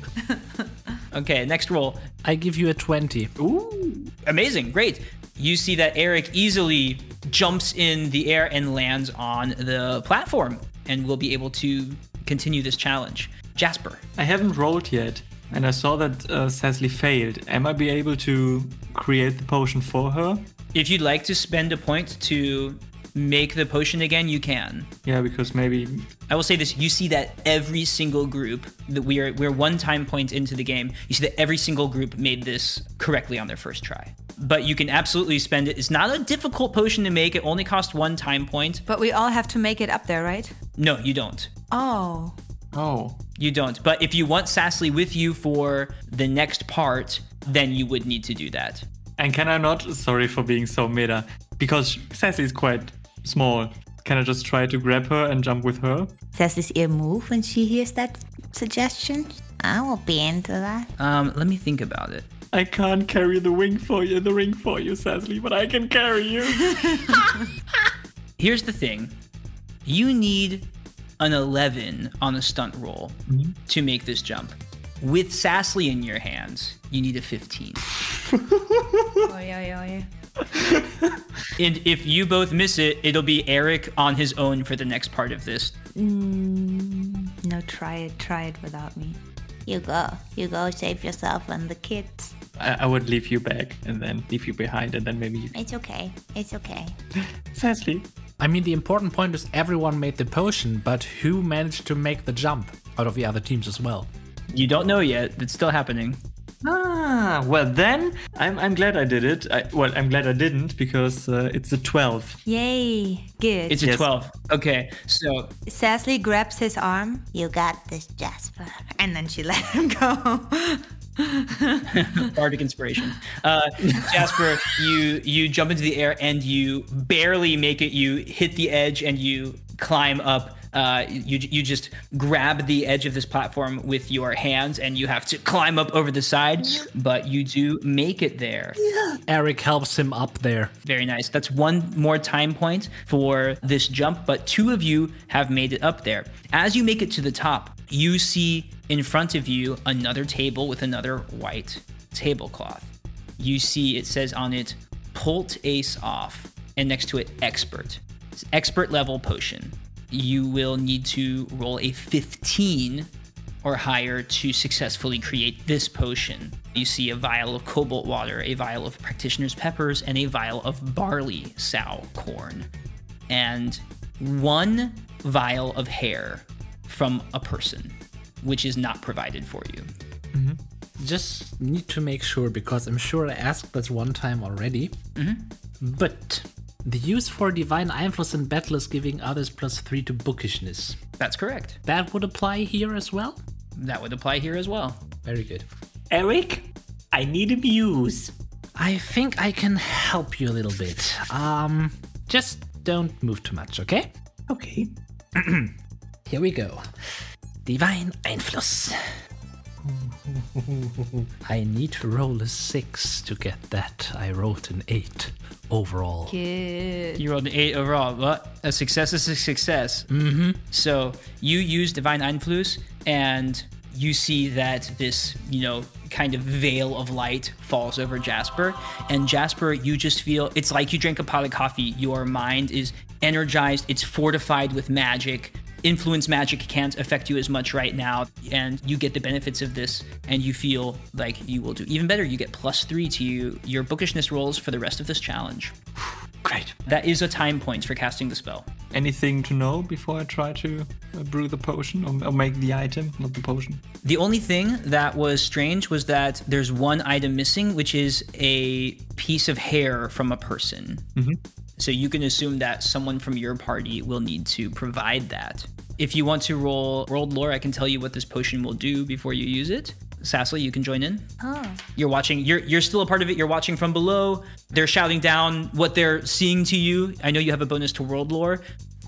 okay, next roll. I give you a 20. Ooh, amazing, great. You see that Eric easily jumps in the air and lands on the platform and will be able to continue this challenge. Jasper. I haven't rolled yet, and I saw that uh, Cecily failed. Am I be able to create the potion for her? If you'd like to spend a point to make the potion again, you can. Yeah, because maybe I will say this: you see that every single group that we are we're one time point into the game. You see that every single group made this correctly on their first try. But you can absolutely spend it. It's not a difficult potion to make. It only costs one time point. But we all have to make it up there, right? No, you don't. Oh. oh, You don't. But if you want Sassly with you for the next part, then you would need to do that. and can I not? Sorry for being so meta, because Cecily is quite small. Can I just try to grab her and jump with her? Does this ear move when she hears that suggestion? I will be into that. Um, let me think about it. I can't carry the wing for you, the ring for you, Cecily, but I can carry you. Here's the thing you need an 11 on a stunt roll to make this jump. With Sassly in your hands, you need a 15. Oi, oi, oi. And if you both miss it, it'll be Eric on his own for the next part of this. Mm, no, try it. Try it without me. You go. You go save yourself and the kids. I, I would leave you back and then leave you behind, and then maybe you... It's okay. It's okay. Cecily. I mean, the important point is everyone made the potion, but who managed to make the jump out of the other teams as well? You don't know yet, it's still happening. Ah, well then, I'm, I'm glad I did it. I, well, I'm glad I didn't because uh, it's a 12. Yay. Good. It's a 12. Okay, so Sassly grabs his arm You got this, Jasper. and then she let him go. bardic inspiration. Uh, Jasper, you you jump into the air and you barely make it. You hit the edge and you climb up. Uh, you you just grab the edge of this platform with your hands and you have to climb up over the side, but you do make it there. Eric helps him up there. Very nice. That's one more time point for this jump, but two of you have made it up there. As you make it to the top, you see in front of you another table with another white tablecloth. You see it says on it, Poultice Off, and next to it, Expert. It's expert level potion. You will need to roll a 15 or higher to successfully create this potion. You see a vial of cobalt water, a vial of practitioner's peppers, and a vial of barley sow corn. And one vial of hair from a person, which is not provided for you. Mm-hmm. Just need to make sure because I'm sure I asked this one time already. Mm-hmm. But the use for divine influence in battle is giving others plus three to bookishness. That's correct. That would apply here as well? That would apply here as well. Very good. Eric, I need a muse. I think I can help you a little bit. Um, just don't move too much, okay? Okay. Here we go. Divine Einfluss. I need to roll a six to get that. I wrote an eight overall. Good. You rolled an eight overall. What? A success is a success. Mm-hmm. So you use Divine Einfluss, and you see that this, you know, kind of veil of light falls over Jasper. And Jasper, you just feel it's like you drink a pot of coffee. Your mind is energized, it's fortified with magic. Influence magic can't affect you as much right now, and you get the benefits of this, and you feel like you will do even better. You get plus three to you, your bookishness rolls for the rest of this challenge. Great. That is a time point for casting the spell. Anything to know before I try to uh, brew the potion or, or make the item, not the potion? The only thing that was strange was that there's one item missing, which is a piece of hair from a person. So you can assume that someone from your party will need to provide that. If you want to roll World lore, I can tell you what this potion will do before you use it. Sassly, you can join in. Oh. You're watching. You're you're still a part of it. You're watching from below. They're shouting down what they're seeing to you. I know you have a bonus to world lore.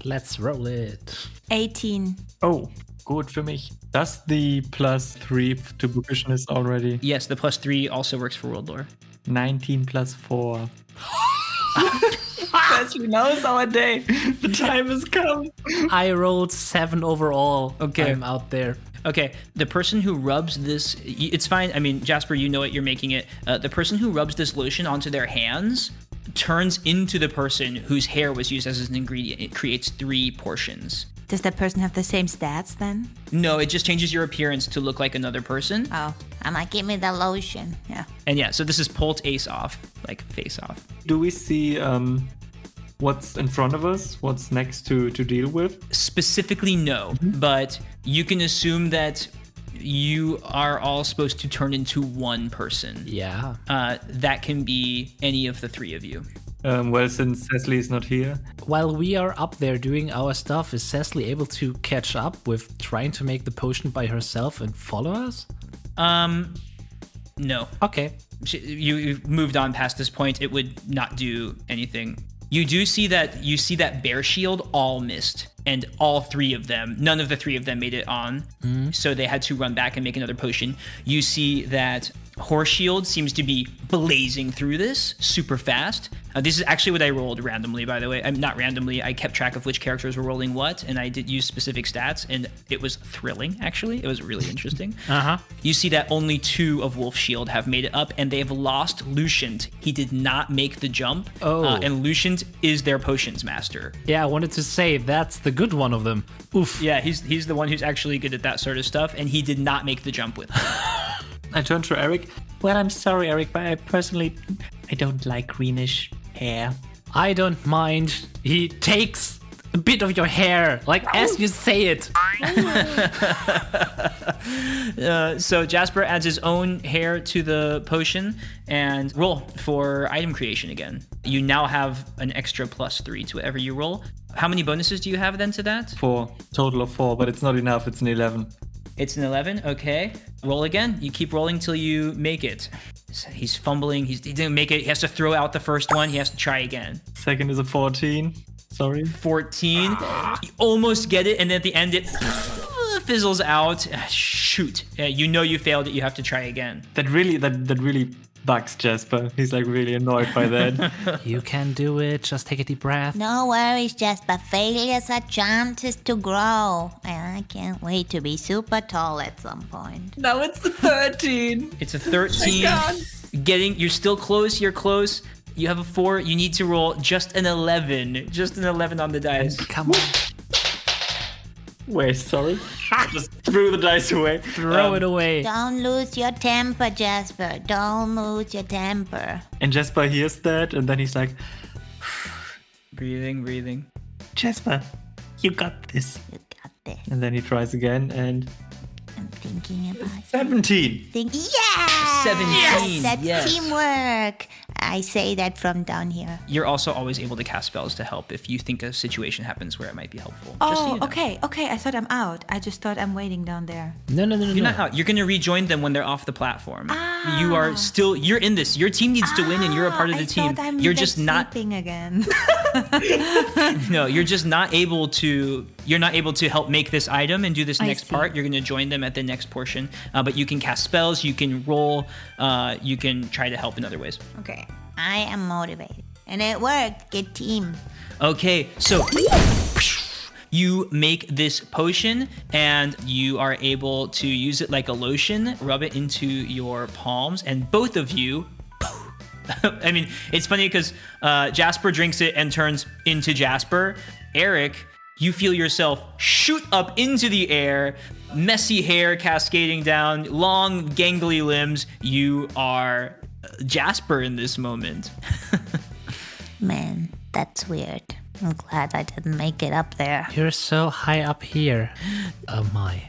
Let's roll it. 18. Oh, good for me. Does the plus three to boogishness already? Yes, the plus three also works for world lore. 19 plus 4. Actually, now is our day. The time has come. I rolled seven overall. Okay. I'm out there. Okay, the person who rubs this, it's fine. I mean, Jasper, you know it, you're making it. Uh, the person who rubs this lotion onto their hands turns into the person whose hair was used as an ingredient. It creates three portions. Does that person have the same stats then? No, it just changes your appearance to look like another person. Oh, I'm like, give me the lotion. yeah. And yeah, so this is Poultice Off, like face off. Do we see um, what's in front of us? What's next to, to deal with? Specifically, no, but you can assume that you are all supposed to turn into one person. Yeah. Uh, that can be any of the three of you. Um, well, since Cecily is not here, While we are up there doing our stuff, is Cecily able to catch up with trying to make the potion by herself and follow us? Um, no. Okay. She- You, you've moved on past this point. It would not do anything. You do see that you see that bear shield all missed, and all three of them, none of the three of them made it on. So they had to run back and make another potion. You see that horse shield seems to be blazing through this super fast. Uh, this is actually what I rolled randomly, by the way. I'm not randomly. I kept track of which characters were rolling what, and I did use specific stats, and it was thrilling. Actually, it was really interesting. Uh huh. You see that only two of Wolf Shield have made it up, and they've lost Lucian. He did not make the jump. Oh. Uh, and Lucian is their potions master. Yeah, I wanted to say that's the good one of them. Oof. Yeah, he's he's the one who's actually good at that sort of stuff, and he did not make the jump with. them. I turn to Eric. Well, I'm sorry, Eric, but I personally I don't like greenish hair. I don't mind. He takes a bit of your hair, like as you say it. Uh, so Jasper adds his own hair to the potion and roll for item creation again. You now have an extra plus three to whatever you roll. How many bonuses do you have then to that? Four. Total of four, but it's not enough. It's an 11. It's an 11. Okay. Roll again. You keep rolling till you make it. So He's fumbling. He's, he didn't make it. He has to throw out the first one. He has to try again. Second is a 14. Sorry. 14. You almost get it. And then at the end, it fizzles out. Shoot. You know you failed it. You have to try again. That really that that really bugs Jasper. He's like really annoyed by that. You can do it. Just take a deep breath. No worries, Jasper. Failures are chances to grow. And I can't wait to be super tall at some point. now it's the 13. It's a 13. Getting, you're still close. You're close. You have a four. You need to roll just an 11. Just an 11 on the dice. Come on. Wait, sorry. Just threw the dice away. Throw Um, it away. Don't lose your temper, Jasper. Don't lose your temper. And Jasper hears that, and then he's like, Breathing, breathing. Jasper, you got this. You got this. And then he tries again, and I'm thinking about 17. think yeah 17, that's yes. teamwork i say that from down here You're also always able to cast spells to help if you think a situation happens where it might be helpful. Just so Oh, you know. okay, okay. I thought I'm out. I just thought I'm waiting down there. No, no, no, no. You're no. not out. You're going to rejoin them when they're off the platform. Ah. You are still. You're in this. Your team needs to win, and you're a part of Ah, the I team. thought I'm You're just not. sleeping again. No, you're just not able to. You're not able to help make this item and do this I next see. part. You're going to join them at the next portion. Uh, but you can cast spells. You can roll. Uh, you can try to help in other ways. okay. i am motivated and it worked good team Okay, so you make this potion and you are able to use it like a lotion, rub it into your palms, and both of you. I mean, it's funny because uh, Jasper drinks it and turns into Jasper. Eric, you feel yourself shoot up into the air, messy hair cascading down, long, gangly limbs. You are uh, Jasper in this moment. man that's weird i'm glad i didn't make it up there You're so high up here. Oh my.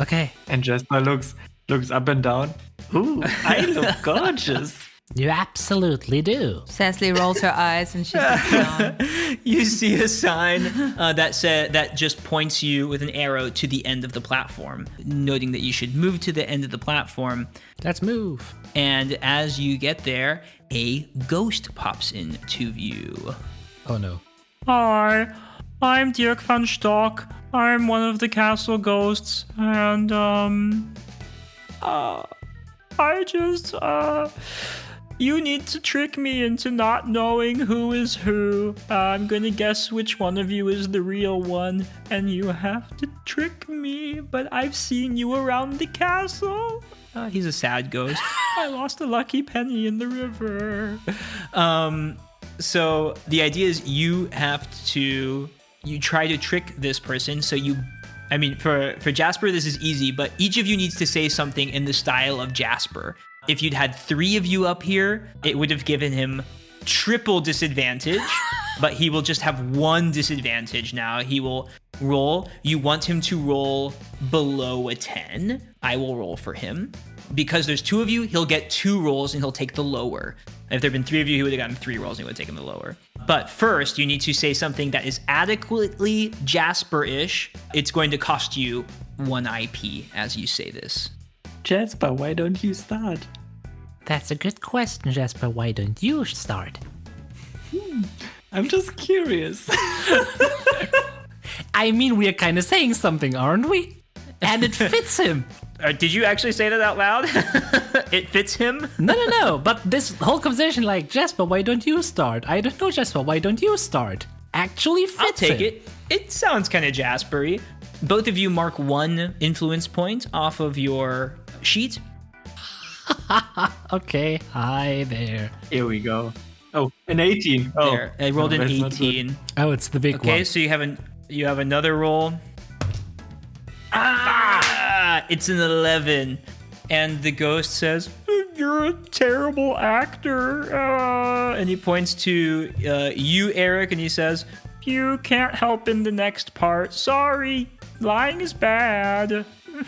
Okay. And Jasper looks looks up and down. Ooh, I look gorgeous. You absolutely do. Cecily rolls her eyes and she sits down. you see a sign uh, that said that just points you with an arrow to the end of the platform, noting that you should move to the end of the platform. Let's move. And as you get there, a ghost pops into view. Oh no. Hi, I'm Dirk van Stock. I'm one of the castle ghosts, and um, uh, I just uh, you need to trick me into not knowing who is who. I'm gonna guess which one of you is the real one, and you have to trick me. But I've seen you around the castle. Uh, he's a sad ghost. I lost a lucky penny in the river. Um, so the idea is you have to you try to trick this person. So you, I mean, for for Jasper this is easy, but each of you needs to say something in the style of Jasper. If you'd had three of you up here, it would have given him triple disadvantage, but he will just have one disadvantage now. He will roll. You want him to roll below a 10. I will roll for him. Because there's two of you, he'll get two rolls and he'll take the lower. If there had been three of you, he would have gotten three rolls and he would have taken the lower. But first, you need to say something that is adequately Jasper ish. It's going to cost you one IP as you say this. Jasper, why don't you start? That's a good question, Jasper. Why don't you start? I'm just curious. I mean, we are kind of saying something, aren't we? And it fits him. Uh, did you actually say that out loud? it fits him? No, no, no. But this whole conversation, like, Jasper, why don't you start? I don't know, Jasper, why don't you start? Actually fits I'll take him. it. It sounds kind of Jaspery. Both of you mark one influence point off of your sheet. Okay, hi there. Here we go. Oh, an 18. Oh, there, I rolled no, an that's not good. 18. Oh, it's the big Okay, one. Okay, so you have an you have another roll. Ah, it's an 11. And the ghost says, You're a terrible actor. Uh, and he points to uh, you, Eric, and he says, you can't help in the next part. Sorry. Lying is bad.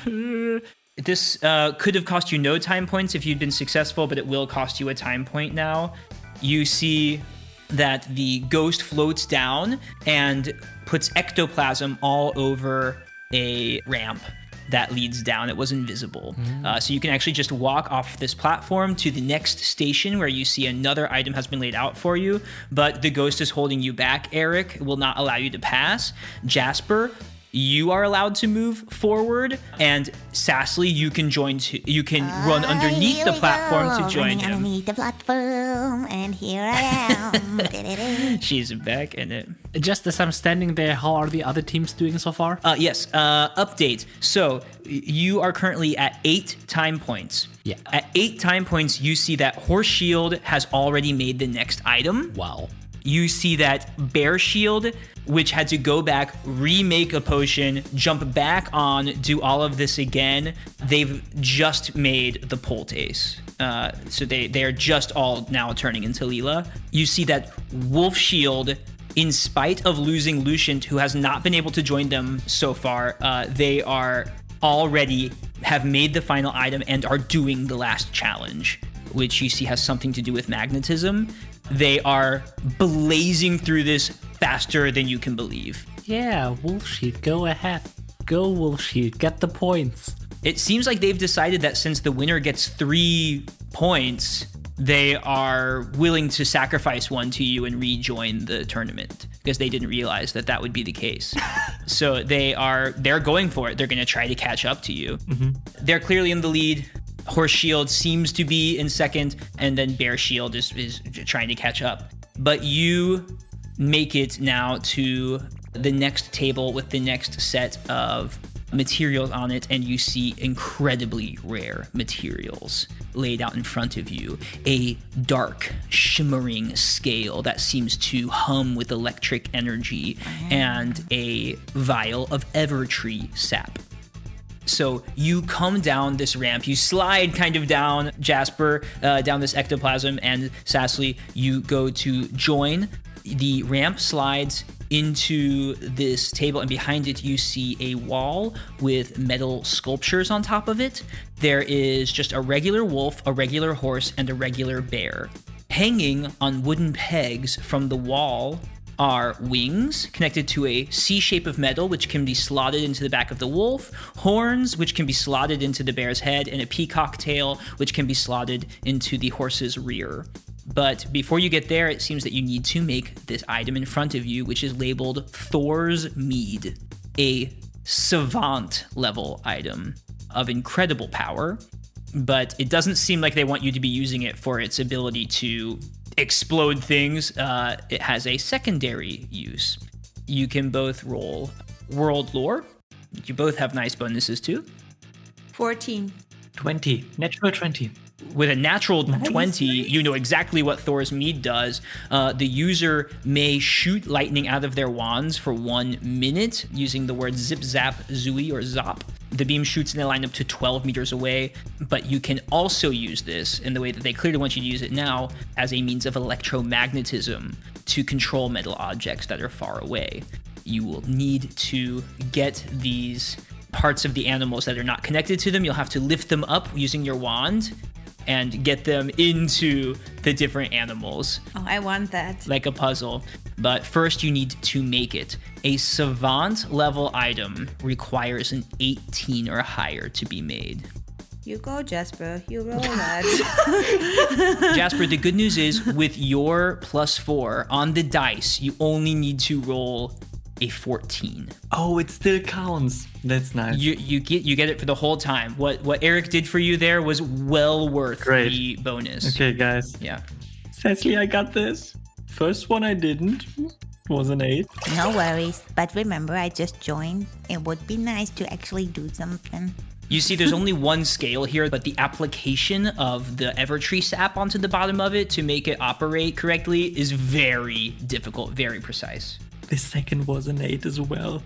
This uh, could have cost you no time points if you'd been successful, but it will cost you a time point now. You see that the ghost floats down and puts ectoplasm all over a ramp that leads down. It was invisible. Uh, so you can actually just walk off this platform to the next station where you see another item has been laid out for you, but the ghost is holding you back. Eric will not allow you to pass. Jasper, you are allowed to move forward, and Sassly, you can join. To, you can run underneath the platform go, to join running him. Underneath the platform, and here I am. She's back in it. Just as I'm standing there, how are the other teams doing so far? Uh, yes. Uh, update. So you are currently at eight time points. Yeah. At eight time points, you see that Horse Shield has already made the next item. Wow. You see that Bear Shield, which had to go back, remake a potion, jump back on, do all of this again. They've just made the Poultice. Uh, so they, they are just all now turning into Leela. You see that Wolf Shield, in spite of losing Lucian, who has not been able to join them so far, uh, they are already have made the final item and are doing the last challenge, which you see has something to do with magnetism. They are blazing through this faster than you can believe. Yeah, Wolf Sheet, go ahead. Go, Wolf Sheet, get the points. It seems like they've decided that since the winner gets three points, they are willing to sacrifice one to you and rejoin the tournament because they didn't realize that that would be the case. so they are they're going for it. They're going to try to catch up to you. Mm-hmm. They're clearly in the lead. Horse Shield seems to be in second, and then Bear Shield is, is trying to catch up. But you make it now to the next table with the next set of materials on it, and you see incredibly rare materials laid out in front of you. A dark, shimmering scale that seems to hum with electric energy, and a vial of Evertree sap. So you come down this ramp, you slide kind of down Jasper, uh, down this ectoplasm, and Sassly, you go to join. The ramp slides into this table, and behind it, you see a wall with metal sculptures on top of it. There is just a regular wolf, a regular horse, and a regular bear. Hanging on wooden pegs from the wall are wings connected to a C shape of metal, which can be slotted into the back of the wolf, horns, which can be slotted into the bear's head, and a peacock tail, which can be slotted into the horse's rear. But before you get there, it seems that you need to make this item in front of you, which is labeled Thor's Mead, a savant level item of incredible power. But it doesn't seem like they want you to be using it for its ability to explode things. Uh, it has a secondary use. You can both roll world lore. You both have nice bonuses too. 14. 20. Natural 20. With a natural 20, you know exactly what Thor's Mead does. Uh, the user may shoot lightning out of their wands for one minute using the word zip, zap, zooey, or zop. The beam shoots in a line up to 12 meters away, but you can also use this in the way that they clearly want you to use it now as a means of electromagnetism to control metal objects that are far away. You will need to get these parts of the animals that are not connected to them. You'll have to lift them up using your wand and get them into the different animals Oh, I want that. like a puzzle. But first, you need to make it. A savant level item requires an 18 or higher to be made. You go, Jasper. You roll that. Jasper, the good news is with your plus four on the dice, you only need to roll a 14. Oh, it still counts. That's nice. You you get you get it for the whole time. What what Eric did for you there was well worth Great. the bonus. okay, guys. Yeah. Cecily, I got this. First one I didn't was an 8. No worries. But remember, I just joined. It would be nice to actually do something. You see, there's only one scale here, but the application of the Evertree sap onto the bottom of it to make it operate correctly is very difficult, very precise. The second was an 8 as well.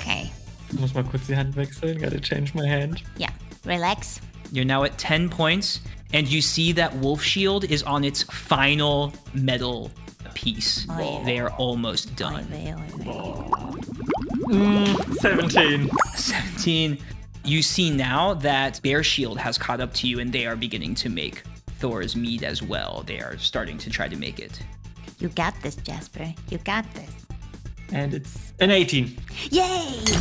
Okay. Ich muss mal kurz die Hand wechseln. Gotta change my hand. Yeah. Relax. You're now at 10 points, and you see that Wolf Shield is on its final metal piece. Oh, yeah. They are almost done. Wait, wait, wait. 17. 17. You see now that Bear Shield has caught up to you, and they are beginning to make Thor's mead as well. They are starting to try to make it. You got this, Jasper. You got this. And it's an 18. Yay!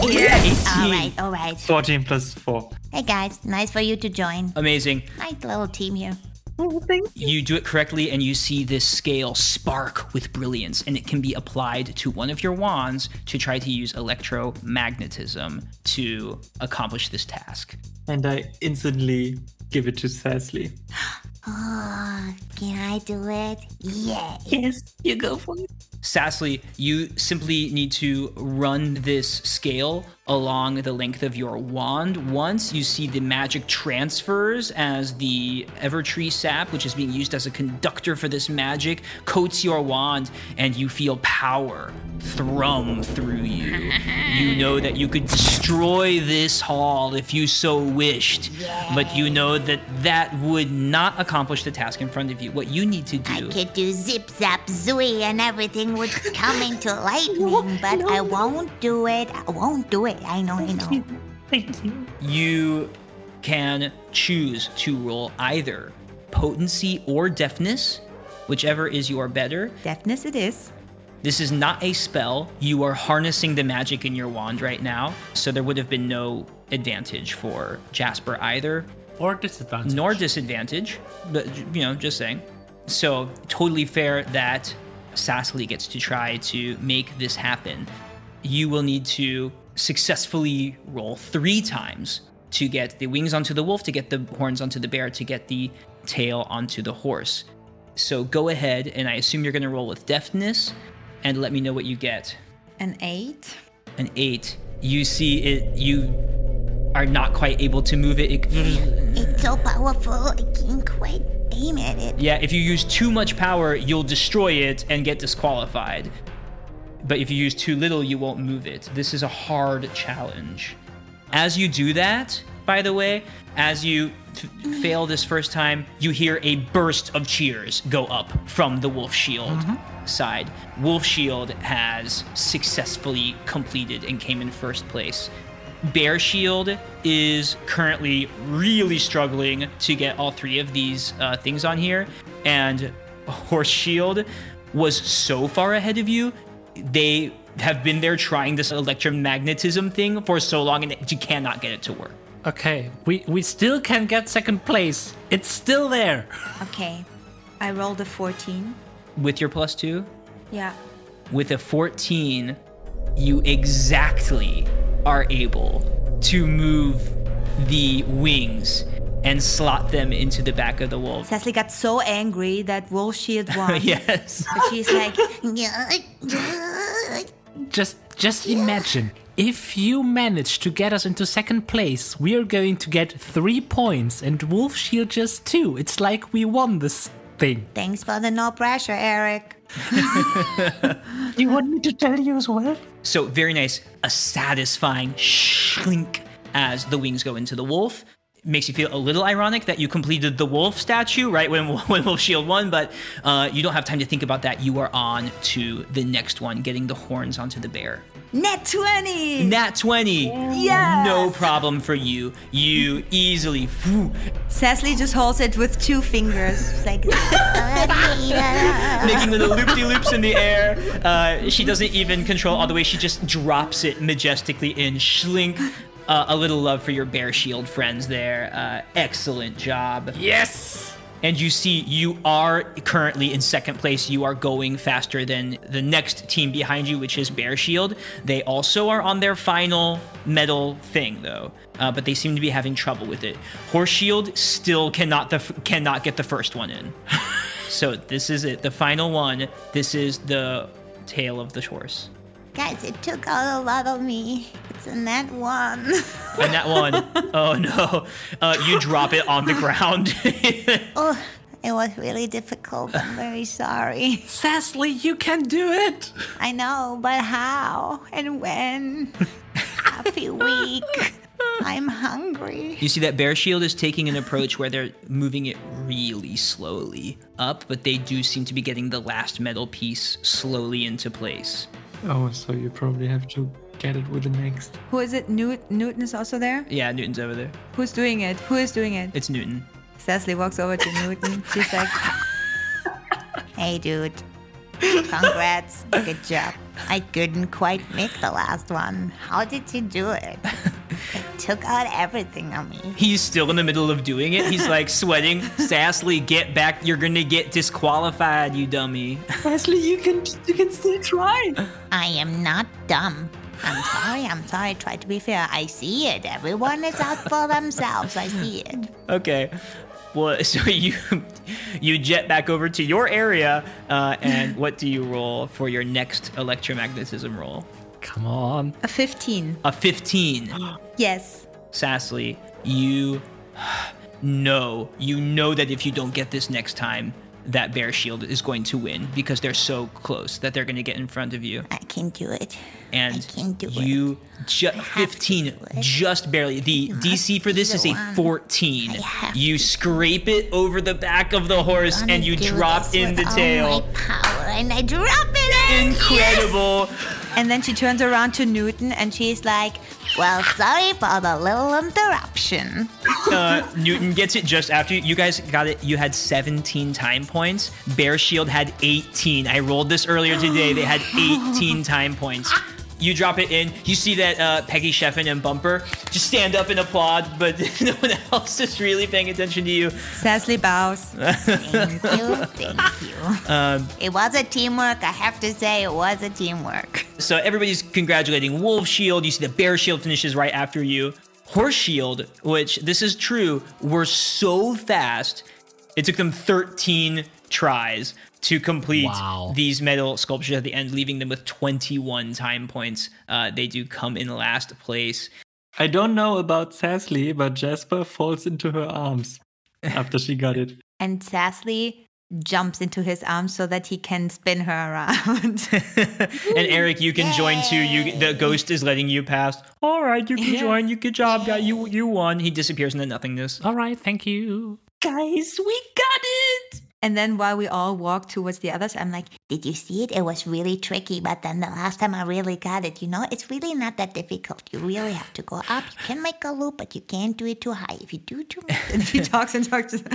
Yeah, 18. All right, all right. 14 plus 4. Hey guys, nice for you to join. Amazing. Nice little team here. Oh, thank You do it correctly, and you see this scale spark with brilliance, and it can be applied to one of your wands to try to use electromagnetism to accomplish this task. And I instantly give it to Cecily. Oh, can I do it? Yeah. Yes, you go for it. Sassly, you simply need to run this scale along the length of your wand. Once you see the magic transfers as the Evertree sap, which is being used as a conductor for this magic, coats your wand, and you feel power thrum through you. You know that you could destroy this hall if you so wished, but you know that that would not accomplish the task in front of you. What you need to do. I could do zip zap zooey and everything would come into lightning, but I won't do it. I won't do it. I know, I know. Thank you. you can choose to roll either potency or deftness, whichever is your better. Deftness it is. This is not a spell. You are harnessing the magic in your wand right now, so there would have been no advantage for Jasper either, Or disadvantage. nor disadvantage, but you know, just saying. So, totally fair that Sassly gets to try to make this happen. You will need to successfully roll three times to get the wings onto the wolf, to get the horns onto the bear, to get the tail onto the horse. So, go ahead, and I assume you're going to roll with deftness, and let me know what you get An eight. an eight, you see it, you are not quite able to move it. it. It's so powerful, I can't quite aim at it. Yeah, if you use too much power, you'll destroy it and get disqualified. But if you use too little, you won't move it. This is a hard challenge. As you do that, by the way, as you t- fail this first time, you hear a burst of cheers go up from the Wolf Shield side. Wolf Shield has successfully completed and came in first place. Bear Shield is currently really struggling to get all three of these uh, things on here, and Horse Shield was so far ahead of you. They have been there trying this electromagnetism thing for so long, and you cannot get it to work. Okay, we we still can get second place. It's still there. Okay. I rolled a 14. With your plus two, Yeah. with a 14, you exactly are able to move the wings and slot them into the back of the wolf. Cecily got so angry that Wolf Shield won. yes. But she's like, Just just imagine if you manage to get us into second place, we are going to get three points, and Wolf Shield just two. It's like we won this thing. Thanks for the no pressure, Eric. You want me to tell you as well? So very nice. A satisfying shlink as the wings go into the wolf. Makes you feel a little ironic that you completed the wolf statue right when when Wolf Shield won, but uh, you don't have time to think about that. You are on to the next one, getting the horns onto the bear. Nat 20! Nat 20. Yes! No problem for you. You easily. whew, Cecily just holds it with two fingers. Like, making little loopy loops in the air. Uh, she doesn't even control all the way. She just drops it majestically in. Schlink. Uh, a little love for your bear shield friends there. Uh, excellent job. Yes. And you see, you are currently in second place. You are going faster than the next team behind you, which is Bear Shield. They also are on their final metal thing, though, uh, but they seem to be having trouble with it. Horse Shield still cannot the f- cannot get the first one in. so this is it, the final one. This is the tail of the horse. Guys, it took out a lot of me. It's a nat one. And that one, oh no, uh, you drop it on the ground. oh, it was really difficult. I'm very sorry. Cecily, you can do it. I know, but how and when? Happy week. I'm hungry. You see that Bear Shield is taking an approach where they're moving it really slowly up, but they do seem to be getting the last metal piece slowly into place. Oh, so you probably have to get it with the next. who is it? Newt- Newton is also there? Yeah, Newton's over there. Who's doing it? Who is doing it? It's Newton. Cecily walks over to Newton. She's like, Hey, dude. Congrats. Good job. I couldn't quite make the last one. How did you do it? It took out everything on me. He's still in the middle of doing it. He's like sweating. Sassly, get back. You're gonna get disqualified, you dummy. Wesley, you can you can still try. I am not dumb. I'm sorry, I'm sorry. Try to be fair. I see it. Everyone is out for themselves. I see it. Okay. Well, so you you jet back over to your area, uh, and what do you roll for your next electromagnetism roll? Come on. a 15. A 15. Yes. Sassly, you know, you know that if you don't get this next time, that Bear Shield is going to win because they're so close that they're going to get in front of you. I can do it. And I can do you ju- to 15, do it. just barely. The DC for this is a 14. You scrape it over the back of the horse and you drop in the tail. my power, and I drop it in. Incredible. And then she turns around to Newton and she's like, Well, sorry for the little interruption. uh, Newton gets it just after you. You guys got it. You had 17 time points. Bear Shield had 18. I rolled this earlier today. They had 18 time points. You drop it in. You see that uh, Peggy Sheffin and Bumper just stand up and applaud, but no one else is really paying attention to you. Cecily bows. Thank you. Thank you. Um, it was a teamwork. I have to say, it was a teamwork. So everybody's congratulating Wolf Shield. You see the Bear Shield finishes right after you. Horse Shield, which this is true, were so fast. It took them 13 tries to complete Wow. these metal sculptures at the end, leaving them with 21 time points. Uh, they do come in last place. I don't know about Sassly, but Jasper falls into her arms after she got it. And Cecily jumps into his arms so that he can spin her around. and Eric, you can join too. You the ghost is letting you pass. All right, you can Yeah. join. You good job, guy. You you won. He disappears into nothingness. All right, thank you. Guys, we got it. And then while we all walk towards the others, I'm like, Did you see it? It was really tricky, but then the last time I really got it, you know, it's really not that difficult. You really have to go up. You can make a loop, but you can't do it too high. If you do too much, and he talks and talks.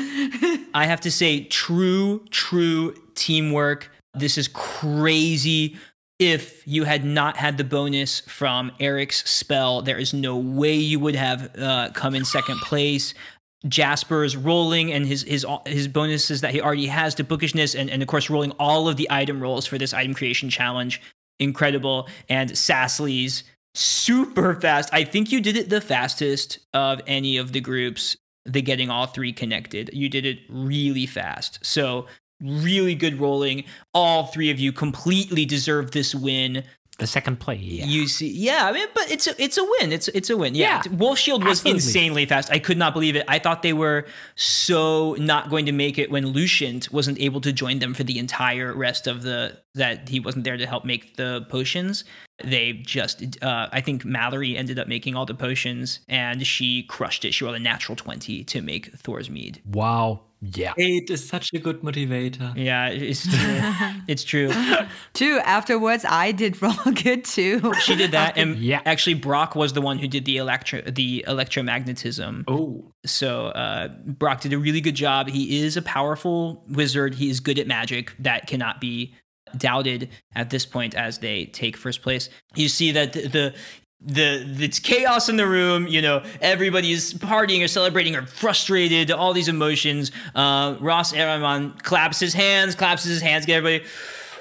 I have to say, true, true teamwork. This is crazy. If you had not had the bonus from Eric's spell, there is no way you would have uh, come in second place. Jasper is rolling, and his his his bonuses that he already has to bookishness, and, and of course rolling all of the item rolls for this item creation challenge, incredible. And Sassly's super fast. I think you did it the fastest of any of the groups. The getting all three connected. You did it really fast. So really good rolling. All three of you completely deserve this win. The second play. Yeah. You see, yeah, I mean, but it's a, it's a win. It's it's a win. Yeah, Yeah, Wolf Shield was absolutely. insanely fast. I could not believe it. I thought they were so not going to make it when Lucient wasn't able to join them for the entire rest of the that he wasn't there to help make the potions. They just, uh, I think Mallory ended up making all the potions, and she crushed it. She rolled a natural twenty to make Thor's mead. Wow. Yeah. Eight is such a good motivator. Yeah, it's true. it's true. Too. Afterwards, I did roll good too. She did that, and Yeah. actually, Brock was the one who did the electro the electromagnetism. Oh, So uh, Brock did a really good job. He is a powerful wizard. He is good at magic. That cannot be doubted at this point as they take first place. You see that the. the the it's chaos in the room you know everybody's partying or celebrating or frustrated all these emotions uh ross Ehrenmann claps his hands claps his hands get everybody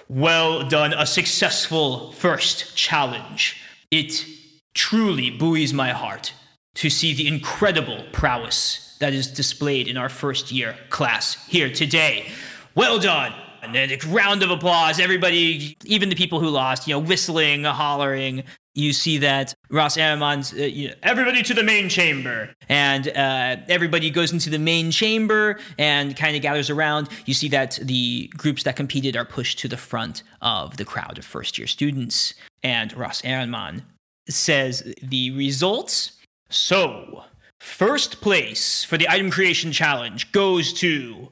well done a successful first challenge it truly buoys my heart to see the incredible prowess that is displayed in our first year class here today. Well done! And then a round of applause. Everybody, even the people who lost, you know, whistling, hollering. You see that Ross Ehrenmann's, uh, you know, everybody to the main chamber. And uh, everybody goes into the main chamber and kind of gathers around. You see that the groups that competed are pushed to the front of the crowd of first year students. And Ross Ehrenmann says the results. So, first place for the item creation challenge goes to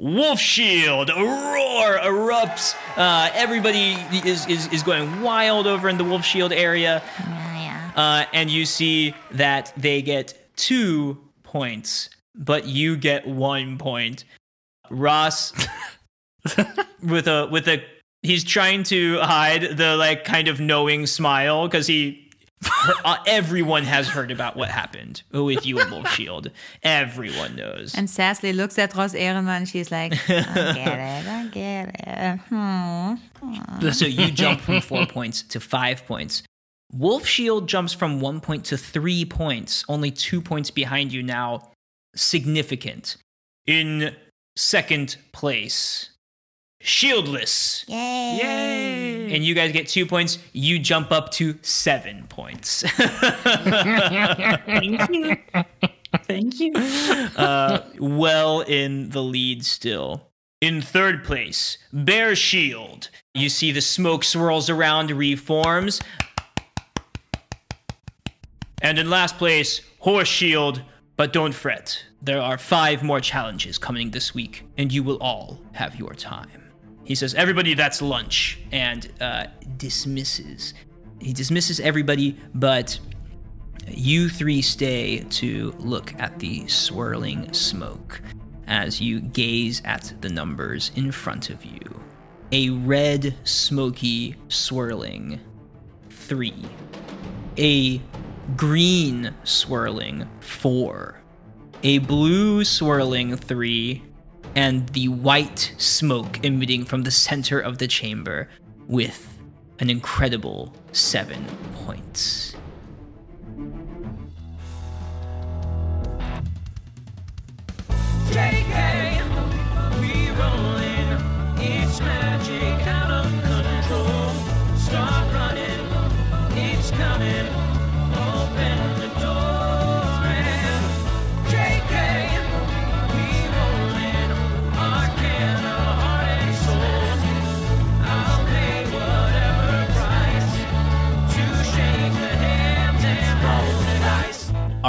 Wolf Shield. A roar erupts. Uh, everybody is, is, is going wild over in the Wolf Shield area. yeah, yeah. Uh, and you see that they get two points, but you get one point. Ross, with a with a, he's trying to hide the like kind of knowing smile because he. Uh, everyone has heard about what happened with you and Wolf Shield. Everyone knows. And Sassly looks at Ross Ehrenmann. She's like, I get it. I get it. Hmm. so you jump from four points to five points. Wolf Shield jumps from one point to three points, only two points behind you now. Significant. In second place, Shieldless. Yay! Yay. And you guys get two points. You jump up to seven points. thank you. thank you. uh, well in the lead still. In third place, Bear Shield. You see the smoke swirls around, reforms. And in last place, Horse Shield. But don't fret, there are five more challenges coming this week, and you will all have your time. He says, Everybody, that's lunch, and uh, dismisses. He dismisses everybody, but you three stay to look at the swirling smoke as you gaze at the numbers in front of you. A red, smoky, swirling three. A green, swirling four. A blue, swirling three. And the white smoke emitting from the center of the chamber with an incredible seven points.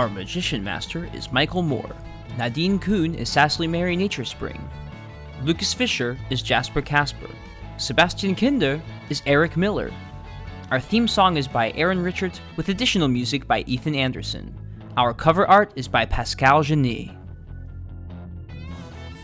Our magician master is Michael Moore. Nadine Kühn is Sassly Mary Nature Spring. Lukas Fischer is Jasper Kasper. Sebastian Kinder is Erich Miller. Our theme song is by Aaron Richert with additional music by Ethan Andersen. Our cover art is by Pascal Jounais.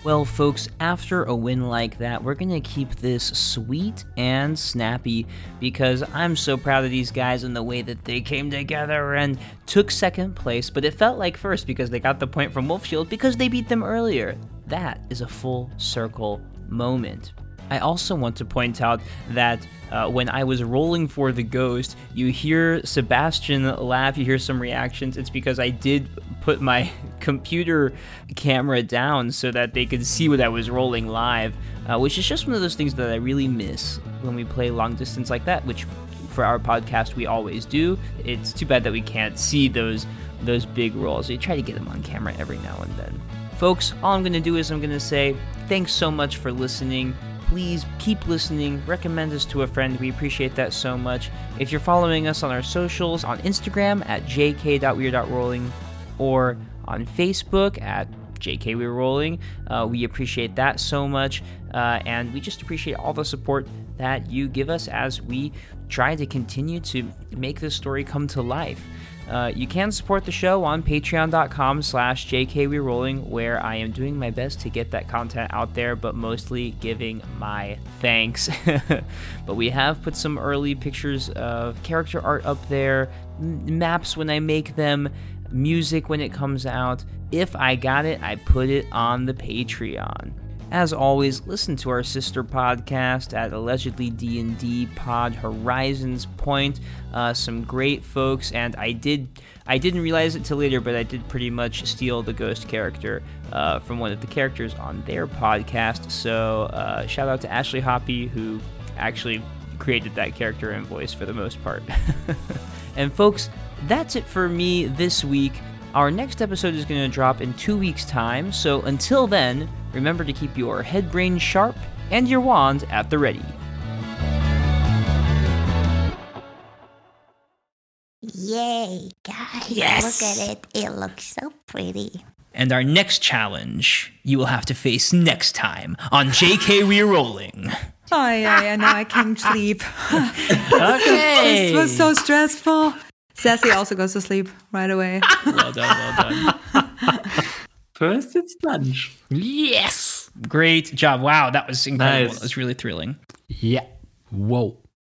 Well, folks, after a win like that, we're going to keep this sweet and snappy because I'm so proud of these guys and the way that they came together and took second place, but it felt like first because they got the point from Wolf Shield because they beat them earlier. That is a full circle moment. I also want to point out that uh, when I was rolling for the ghost, you hear Sebastian laugh, you hear some reactions. It's because I did put my computer camera down so that they could see what I was rolling live, uh, which is just one of those things that I really miss when we play long distance like that, which for our podcast we always do. It's too bad that we can't see those those big rolls. We try to get them on camera every now and then. Folks, all I'm going to do is I'm going to say thanks so much for listening please keep listening. Recommend us to a friend. We appreciate that so much. If you're following us on our socials, on Instagram at jk.weir.rolling or on Facebook at JK We're Rolling. Uh, we appreciate that so much, uh, and we just appreciate all the support that you give us as we try to continue to make this story come to life. Uh, you can support the show on patreon.com slash jkwrolling where i am doing my best to get that content out there but mostly giving my thanks but we have put some early pictures of character art up there maps when i make them music when it comes out if i got it i put it on the patreon as always, listen to our sister podcast at allegedly D&D Pod Horizons Point. Uh, some great folks, and I did I didn't realize it till later, but I did pretty much steal the ghost character uh, from one of the characters on their podcast. So uh, shout out to Ashley Hoppy who actually created that character and voice for the most part. and folks, that's it for me this week. Our next episode is going to drop in two weeks' time, so until then, remember to keep your head brain sharp and your wand at the ready. Yay, guys. Yes. Look at it. It looks so pretty. And our next challenge you will have to face next time on JK We're Rolling. Oh, yeah, yeah, now I can't sleep. Okay. This was so stressful. Sassy also goes to sleep right away. well done, well done. First, it's lunch. Yes. Great job. Wow, that was incredible. Nice. That was really thrilling. Yeah. Whoa.